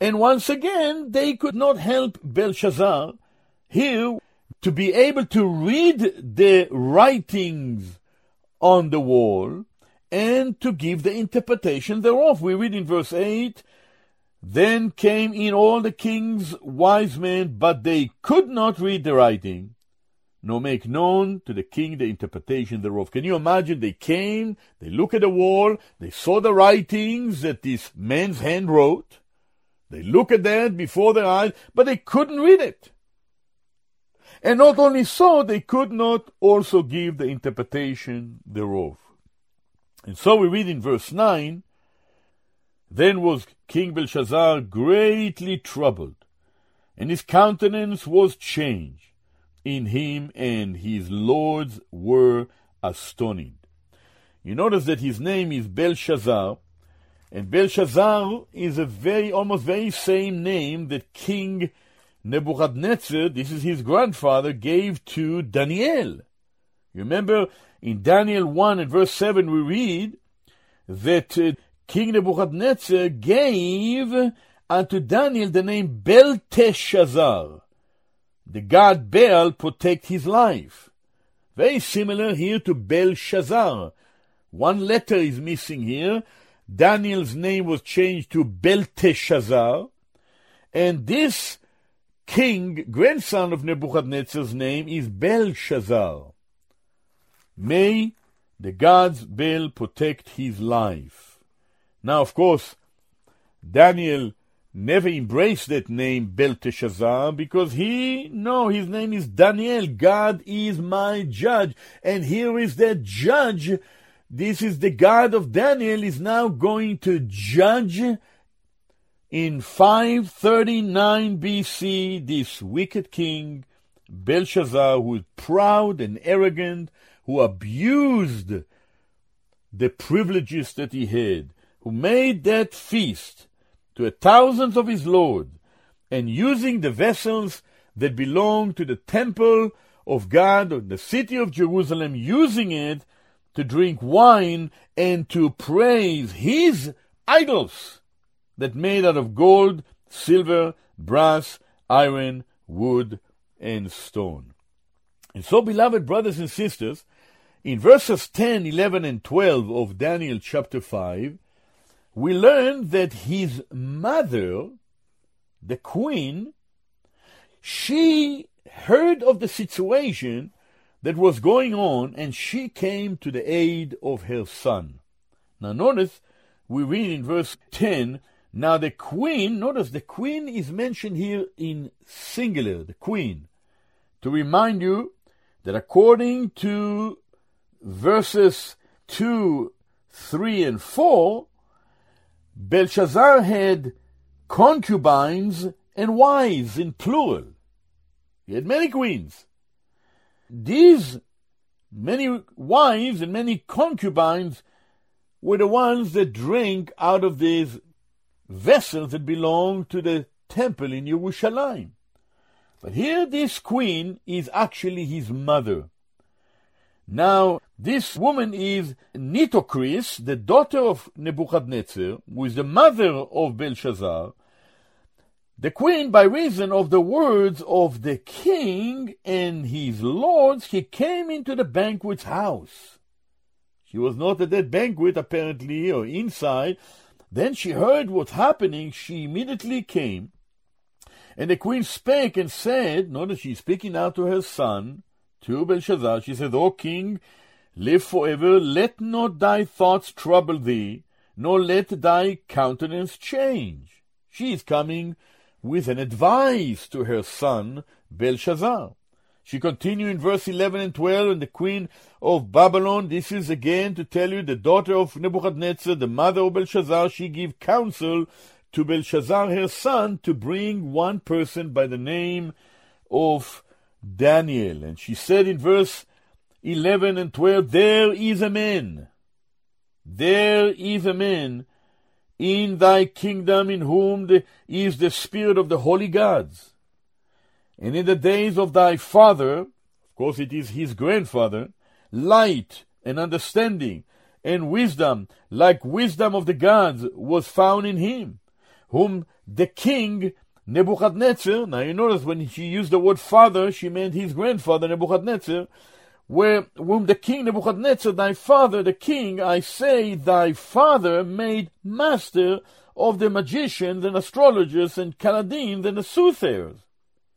And once again, they could not help Belshazzar here to be able to read the writings on the wall and to give the interpretation thereof. We read in verse 8 Then came in all the king's wise men, but they could not read the writing, nor make known to the king the interpretation thereof. Can you imagine? They came, they look at the wall, they saw the writings that this man's hand wrote, they look at that before their eyes, but they couldn't read it. And not only so, they could not also give the interpretation thereof. And so we read in verse 9 Then was King Belshazzar greatly troubled, and his countenance was changed in him, and his lords were astonished. You notice that his name is Belshazzar, and Belshazzar is a very, almost very same name that King Nebuchadnezzar, this is his grandfather, gave to Daniel. You remember in Daniel 1 and verse 7 we read that uh, King Nebuchadnezzar gave unto Daniel the name Belteshazzar. The god Baal protect his life. Very similar here to Belshazzar. One letter is missing here, Daniel's name was changed to Belteshazzar, and this king, grandson of Nebuchadnezzar's name, is Belshazzar. May the gods Bel protect his life. Now, of course, Daniel never embraced that name Belteshazzar because he, no, his name is Daniel. God is my judge. And here is that judge. This is the God of Daniel is now going to judge in 539 BC this wicked king Belshazzar who is proud and arrogant, who abused the privileges that he had, who made that feast to a thousands of his lord, and using the vessels that belong to the temple of God, or the city of Jerusalem, using it to drink wine and to praise his idols that made out of gold, silver, brass, iron, wood, and stone. And so, beloved brothers and sisters, in verses 10, 11, and 12 of Daniel chapter 5, we learn that his mother, the queen, she heard of the situation that was going on and she came to the aid of her son. Now, notice we read in verse 10 now the queen, notice the queen is mentioned here in singular, the queen, to remind you that according to verses 2, 3, and 4, Belshazzar had concubines and wives in plural. He had many queens. These many wives and many concubines were the ones that drank out of these vessels that belonged to the temple in Jerusalem. But here, this queen is actually his mother. Now, this woman is Nitocris, the daughter of Nebuchadnezzar, who is the mother of Belshazzar, the queen, by reason of the words of the king and his lords, he came into the banquet's house. She was not at that banquet, apparently, or inside. Then she heard what's happening. She immediately came. And the queen spake and said, notice she's speaking now to her son, to Belshazzar, she said, O king, live forever, let not thy thoughts trouble thee, nor let thy countenance change. She is coming with an advice to her son Belshazzar. She continued in verse 11 and 12, and the queen of Babylon, this is again to tell you, the daughter of Nebuchadnezzar, the mother of Belshazzar, she gave counsel to Belshazzar her son to bring one person by the name of Daniel. And she said in verse 11 and 12, There is a man, there is a man in thy kingdom in whom the, is the spirit of the holy gods. And in the days of thy father, of course it is his grandfather, light and understanding and wisdom, like wisdom of the gods, was found in him, whom the king Nebuchadnezzar, now you notice when she used the word father, she meant his grandfather Nebuchadnezzar, where whom the king Nebuchadnezzar, thy father, the king, I say, thy father made master of the magicians and astrologers and Chaldeans and the soothsayers.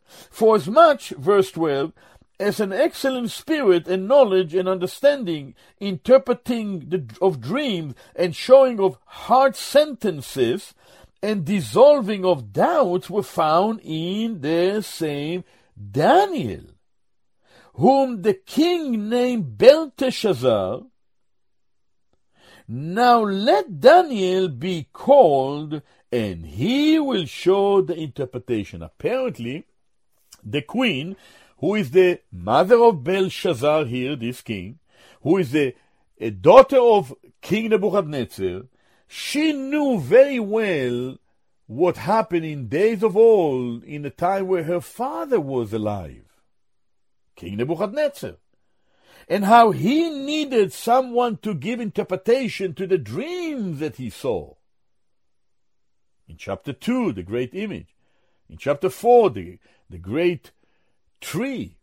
For as much, verse 12, as an excellent spirit and knowledge and understanding, interpreting the, of dreams and showing of hard sentences, and dissolving of doubts were found in the same Daniel, whom the king named Belteshazzar. Now let Daniel be called, and he will show the interpretation. Apparently, the queen, who is the mother of Belshazzar here, this king, who is the daughter of King Nebuchadnezzar, she knew very well what happened in days of old in the time where her father was alive, King Nebuchadnezzar, and how he needed someone to give interpretation to the dreams that he saw. In chapter 2, the great image. In chapter 4, the, the great tree.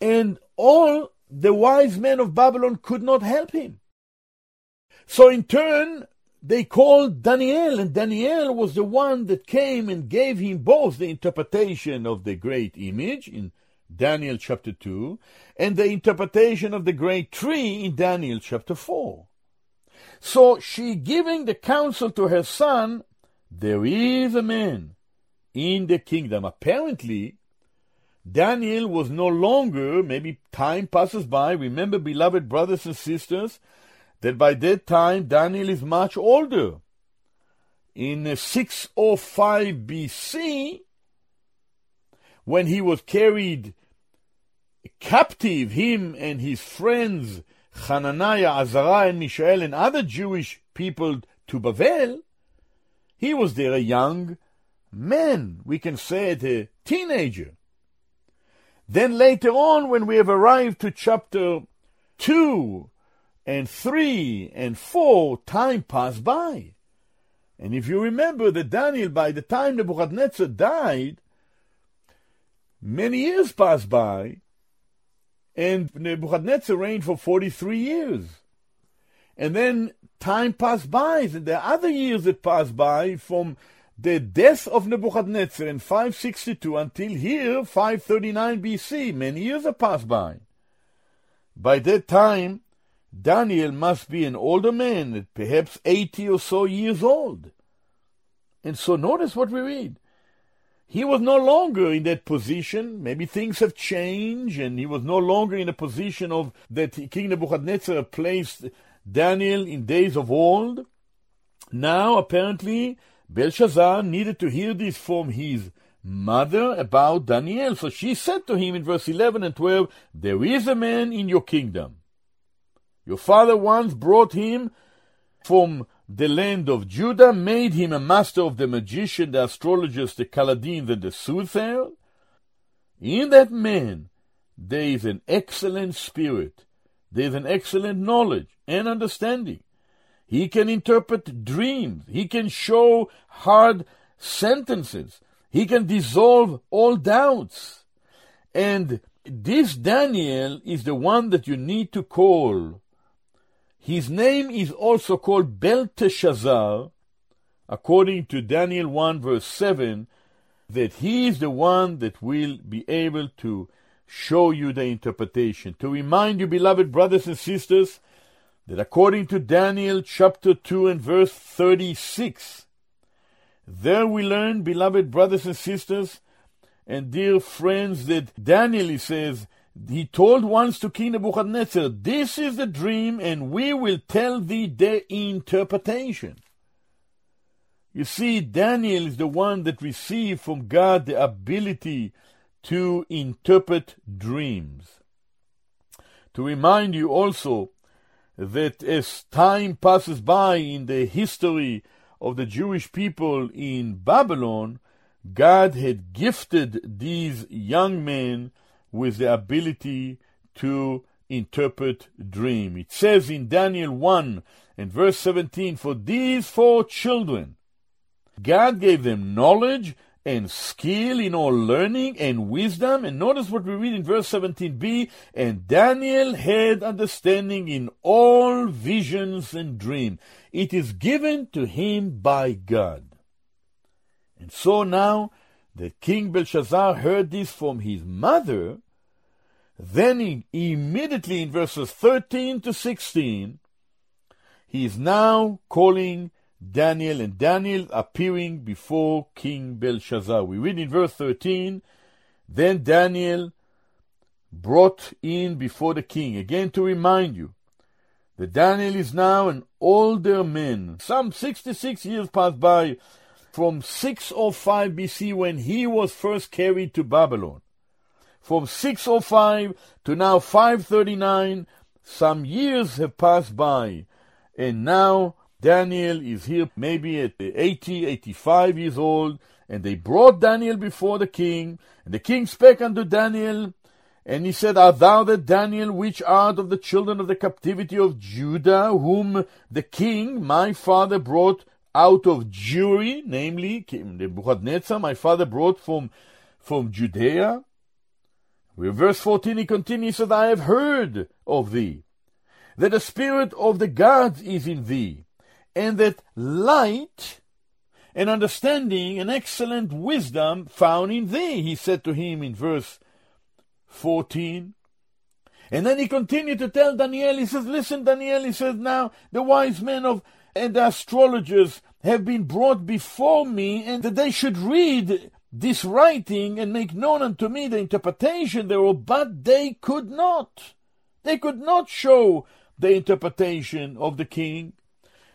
And all the wise men of Babylon could not help him. So in turn, they called Daniel, and Daniel was the one that came and gave him both the interpretation of the great image in Daniel chapter 2 and the interpretation of the great tree in Daniel chapter 4. So she giving the counsel to her son there is a man in the kingdom. Apparently, Daniel was no longer, maybe time passes by. Remember, beloved brothers and sisters, that by that time Daniel is much older. In 605 BC, when he was carried captive, him and his friends, Hananiah, Azariah, and Mishael, and other Jewish people to Babel, he was there a young man, we can say it, a teenager. Then later on, when we have arrived to chapter 2 and 3 and 4, time passed by. And if you remember that Daniel, by the time Nebuchadnezzar died, many years passed by, and Nebuchadnezzar reigned for 43 years. And then time passed by, and there are other years that passed by from the death of Nebuchadnezzar in 562 until here, 539 BC. Many years have passed by. By that time, Daniel must be an older man, perhaps 80 or so years old. And so notice what we read. He was no longer in that position. Maybe things have changed, and he was no longer in a position of that King Nebuchadnezzar placed Daniel in days of old. Now, apparently, Belshazzar needed to hear this from his mother about Daniel. So she said to him in verse 11 and 12, There is a man in your kingdom. Your father once brought him from the land of Judah, made him a master of the magician, the astrologers, the Chaldeans, and the soothsayer. In that man there is an excellent spirit, there is an excellent knowledge and understanding. He can interpret dreams, he can show hard sentences, he can dissolve all doubts. And this Daniel is the one that you need to call his name is also called Belteshazzar, according to Daniel 1 verse 7, that he is the one that will be able to show you the interpretation. To remind you, beloved brothers and sisters, that according to Daniel chapter 2 and verse 36, there we learn, beloved brothers and sisters, and dear friends, that Daniel, he says, he told once to King Nebuchadnezzar, This is the dream, and we will tell thee the interpretation. You see, Daniel is the one that received from God the ability to interpret dreams. To remind you also that as time passes by in the history of the Jewish people in Babylon, God had gifted these young men with the ability to interpret dream. It says in Daniel 1 and verse 17, For these four children, God gave them knowledge and skill in all learning and wisdom. And notice what we read in verse 17b, and Daniel had understanding in all visions and dream. It is given to him by God. And so now that King Belshazzar heard this from his mother, then he, immediately in verses 13 to 16, he is now calling Daniel, and Daniel appearing before King Belshazzar. We read in verse 13, Then Daniel brought in before the king, again to remind you that Daniel is now an older man. Some 66 years passed by from 605 BC when he was first carried to Babylon. From 605 to now 539, some years have passed by, and now Daniel is here maybe at 80, 85 years old, and they brought Daniel before the king, and the king spake unto Daniel, and he said, Art thou the Daniel which art of the children of the captivity of Judah, whom the king, my father, brought out of Jewry, namely Nebuchadnezzar, my father brought from, from Judea? Verse 14 he continues, that I have heard of thee, that the Spirit of the gods is in thee, and that light and understanding and excellent wisdom found in thee, he said to him in verse 14. And then he continued to tell Daniel, he says, Listen, Daniel, he says, now the wise men of and the astrologers have been brought before me, and that they should read this writing and make known unto me the interpretation thereof, but they could not. They could not show the interpretation of the king.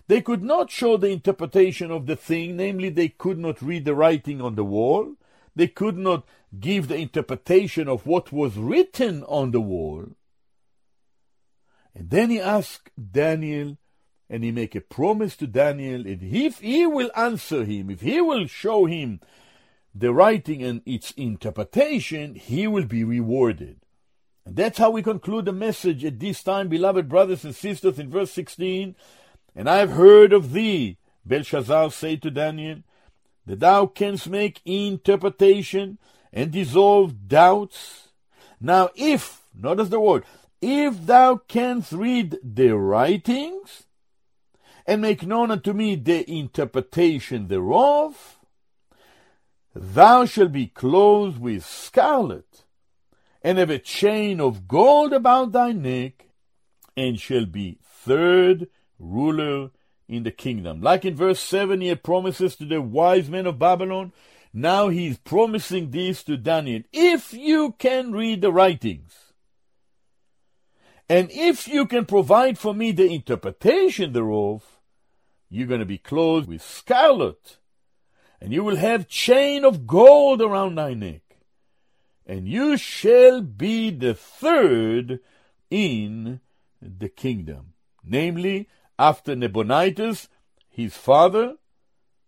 They could not show the interpretation of the thing, namely, they could not read the writing on the wall. They could not give the interpretation of what was written on the wall. And then he asked Daniel, and he make a promise to Daniel, and if he will answer him, if he will show him the writing and its interpretation, he will be rewarded. And that's how we conclude the message at this time, beloved brothers and sisters, in verse 16. And I have heard of thee, Belshazzar say to Daniel, that thou canst make interpretation and dissolve doubts. Now, if, notice the word, if thou canst read the writings and make known unto me the interpretation thereof, thou shalt be clothed with scarlet and have a chain of gold about thy neck and shall be third ruler in the kingdom. Like in verse 7, he promises to the wise men of Babylon. Now he's promising this to Daniel. If you can read the writings, and if you can provide for me the interpretation thereof, you're going to be clothed with scarlet, and you will have chain of gold around thy neck, and you shall be the third in the kingdom. Namely, after Nabonidus, his father,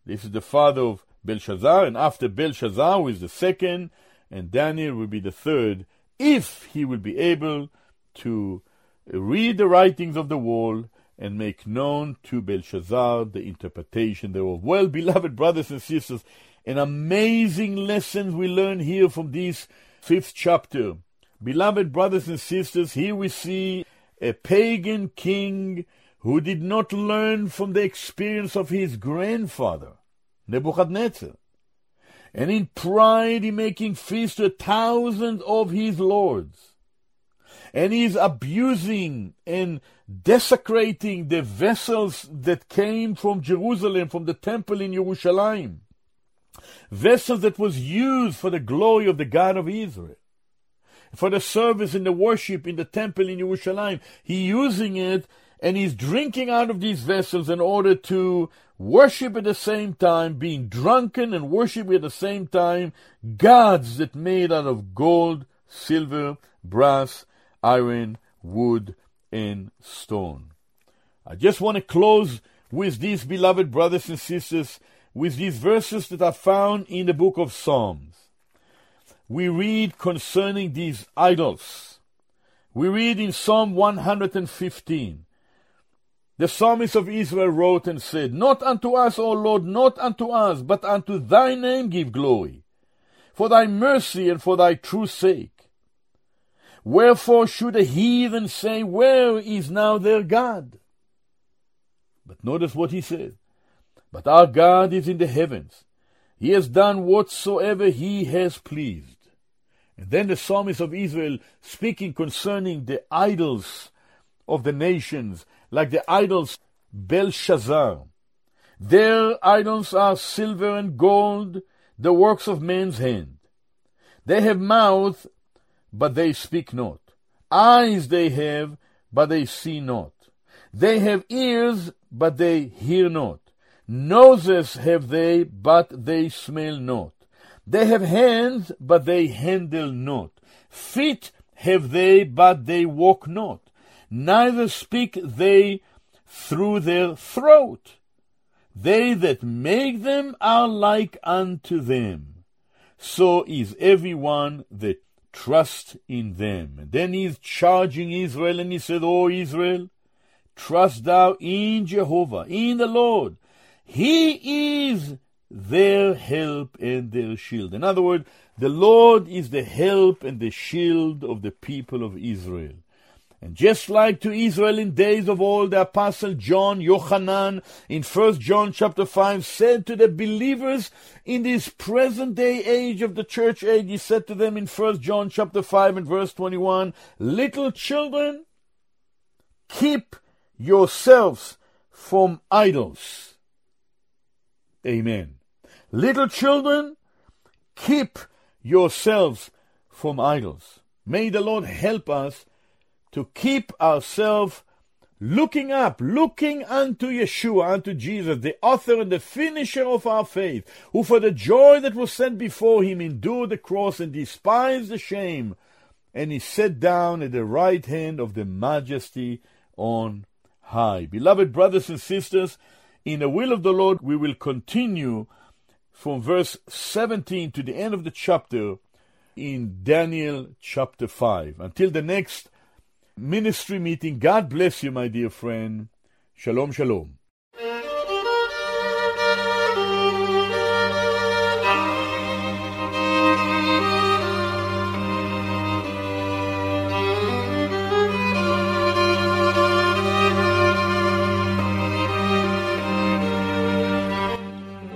this is the father of Belshazzar, and after Belshazzar, who is the second, and Daniel will be the third, if he will be able to read the writings of the wall and make known to Belshazzar the interpretation thereof. Well, beloved brothers and sisters, an amazing lesson we learn here from this fifth chapter. Beloved brothers and sisters, here we see a pagan king who did not learn from the experience of his grandfather, Nebuchadnezzar. And in pride, he making feast to a thousand of his lords and he's abusing and desecrating the vessels that came from Jerusalem, from the temple in Jerusalem. Vessels that was used for the glory of the God of Israel. For the service and the worship in the temple in Jerusalem. He using it and he's drinking out of these vessels in order to worship at the same time, being drunken and worshiping at the same time gods that made out of gold, silver, brass, iron, wood, and stone. I just want to close with these, beloved brothers and sisters, with these verses that are found in the book of Psalms. We read concerning these idols. We read in Psalm 115. The psalmist of Israel wrote and said, Not unto us, O Lord, not unto us, but unto thy name give glory, for thy mercy and for thy true sake. Wherefore should a heathen say, Where is now their God? But notice what he said. But our God is in the heavens. He has done whatsoever he has pleased. And then the psalmist of Israel speaking concerning the idols of the nations, like the idols Belshazzar. Their idols are silver and gold, the works of man's hand. They have mouth, but they speak not. Eyes they have, but they see not. They have ears, but they hear not. Noses have they, but they smell not. They have hands, but they handle not. Feet have they, but they walk not. Neither speak they through their throat. They that make them are like unto them. So is every one that trust in them. And then he's charging Israel and he said, O Israel, trust thou in Jehovah, in the Lord. He is their help and their shield. In other words, the Lord is the help and the shield of the people of Israel. And just like to Israel in days of old, the apostle John, Yochanan, in 1 John chapter 5, said to the believers in this present day age of the church age, he said to them in 1 John chapter 5 and verse 21, Little children, keep yourselves from idols. Amen. Little children, keep yourselves from idols. May the Lord help us to keep ourselves looking up, looking unto Yeshua, unto Jesus, the author and the finisher of our faith, who for the joy that was set before him endured the cross and despised the shame, and he sat down at the right hand of the majesty on high. Beloved brothers and sisters, in the will of the Lord, we will continue from verse 17 to the end of the chapter in Daniel chapter 5. Until the next ministry meeting, God bless you, my dear friend. Shalom, shalom.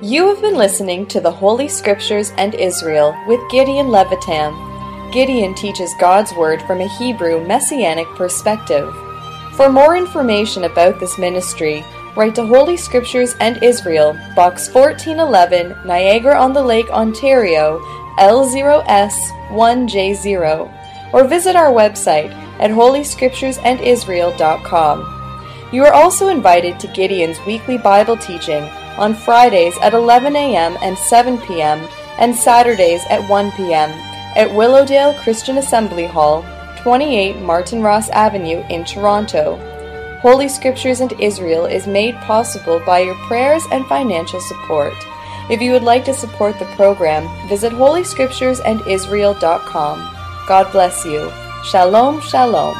You have been listening to the Holy Scriptures and Israel with Gideon Levytam. Gideon teaches God's Word from a Hebrew Messianic perspective. For more information about this ministry, write to Holy Scriptures and Israel, Box 1411, Niagara on the Lake, Ontario, L0S1J0, or visit our website at holyscripturesandisrael.com. You are also invited to Gideon's weekly Bible teaching on Fridays at 11 a.m. and 7 p.m., and Saturdays at 1 p.m. at Willowdale Christian Assembly Hall, 28 Martin Ross Avenue in Toronto. Holy Scriptures and Israel is made possible by your prayers and financial support. If you would like to support the program, visit holyscripturesandisrael.com. God bless you. Shalom, shalom.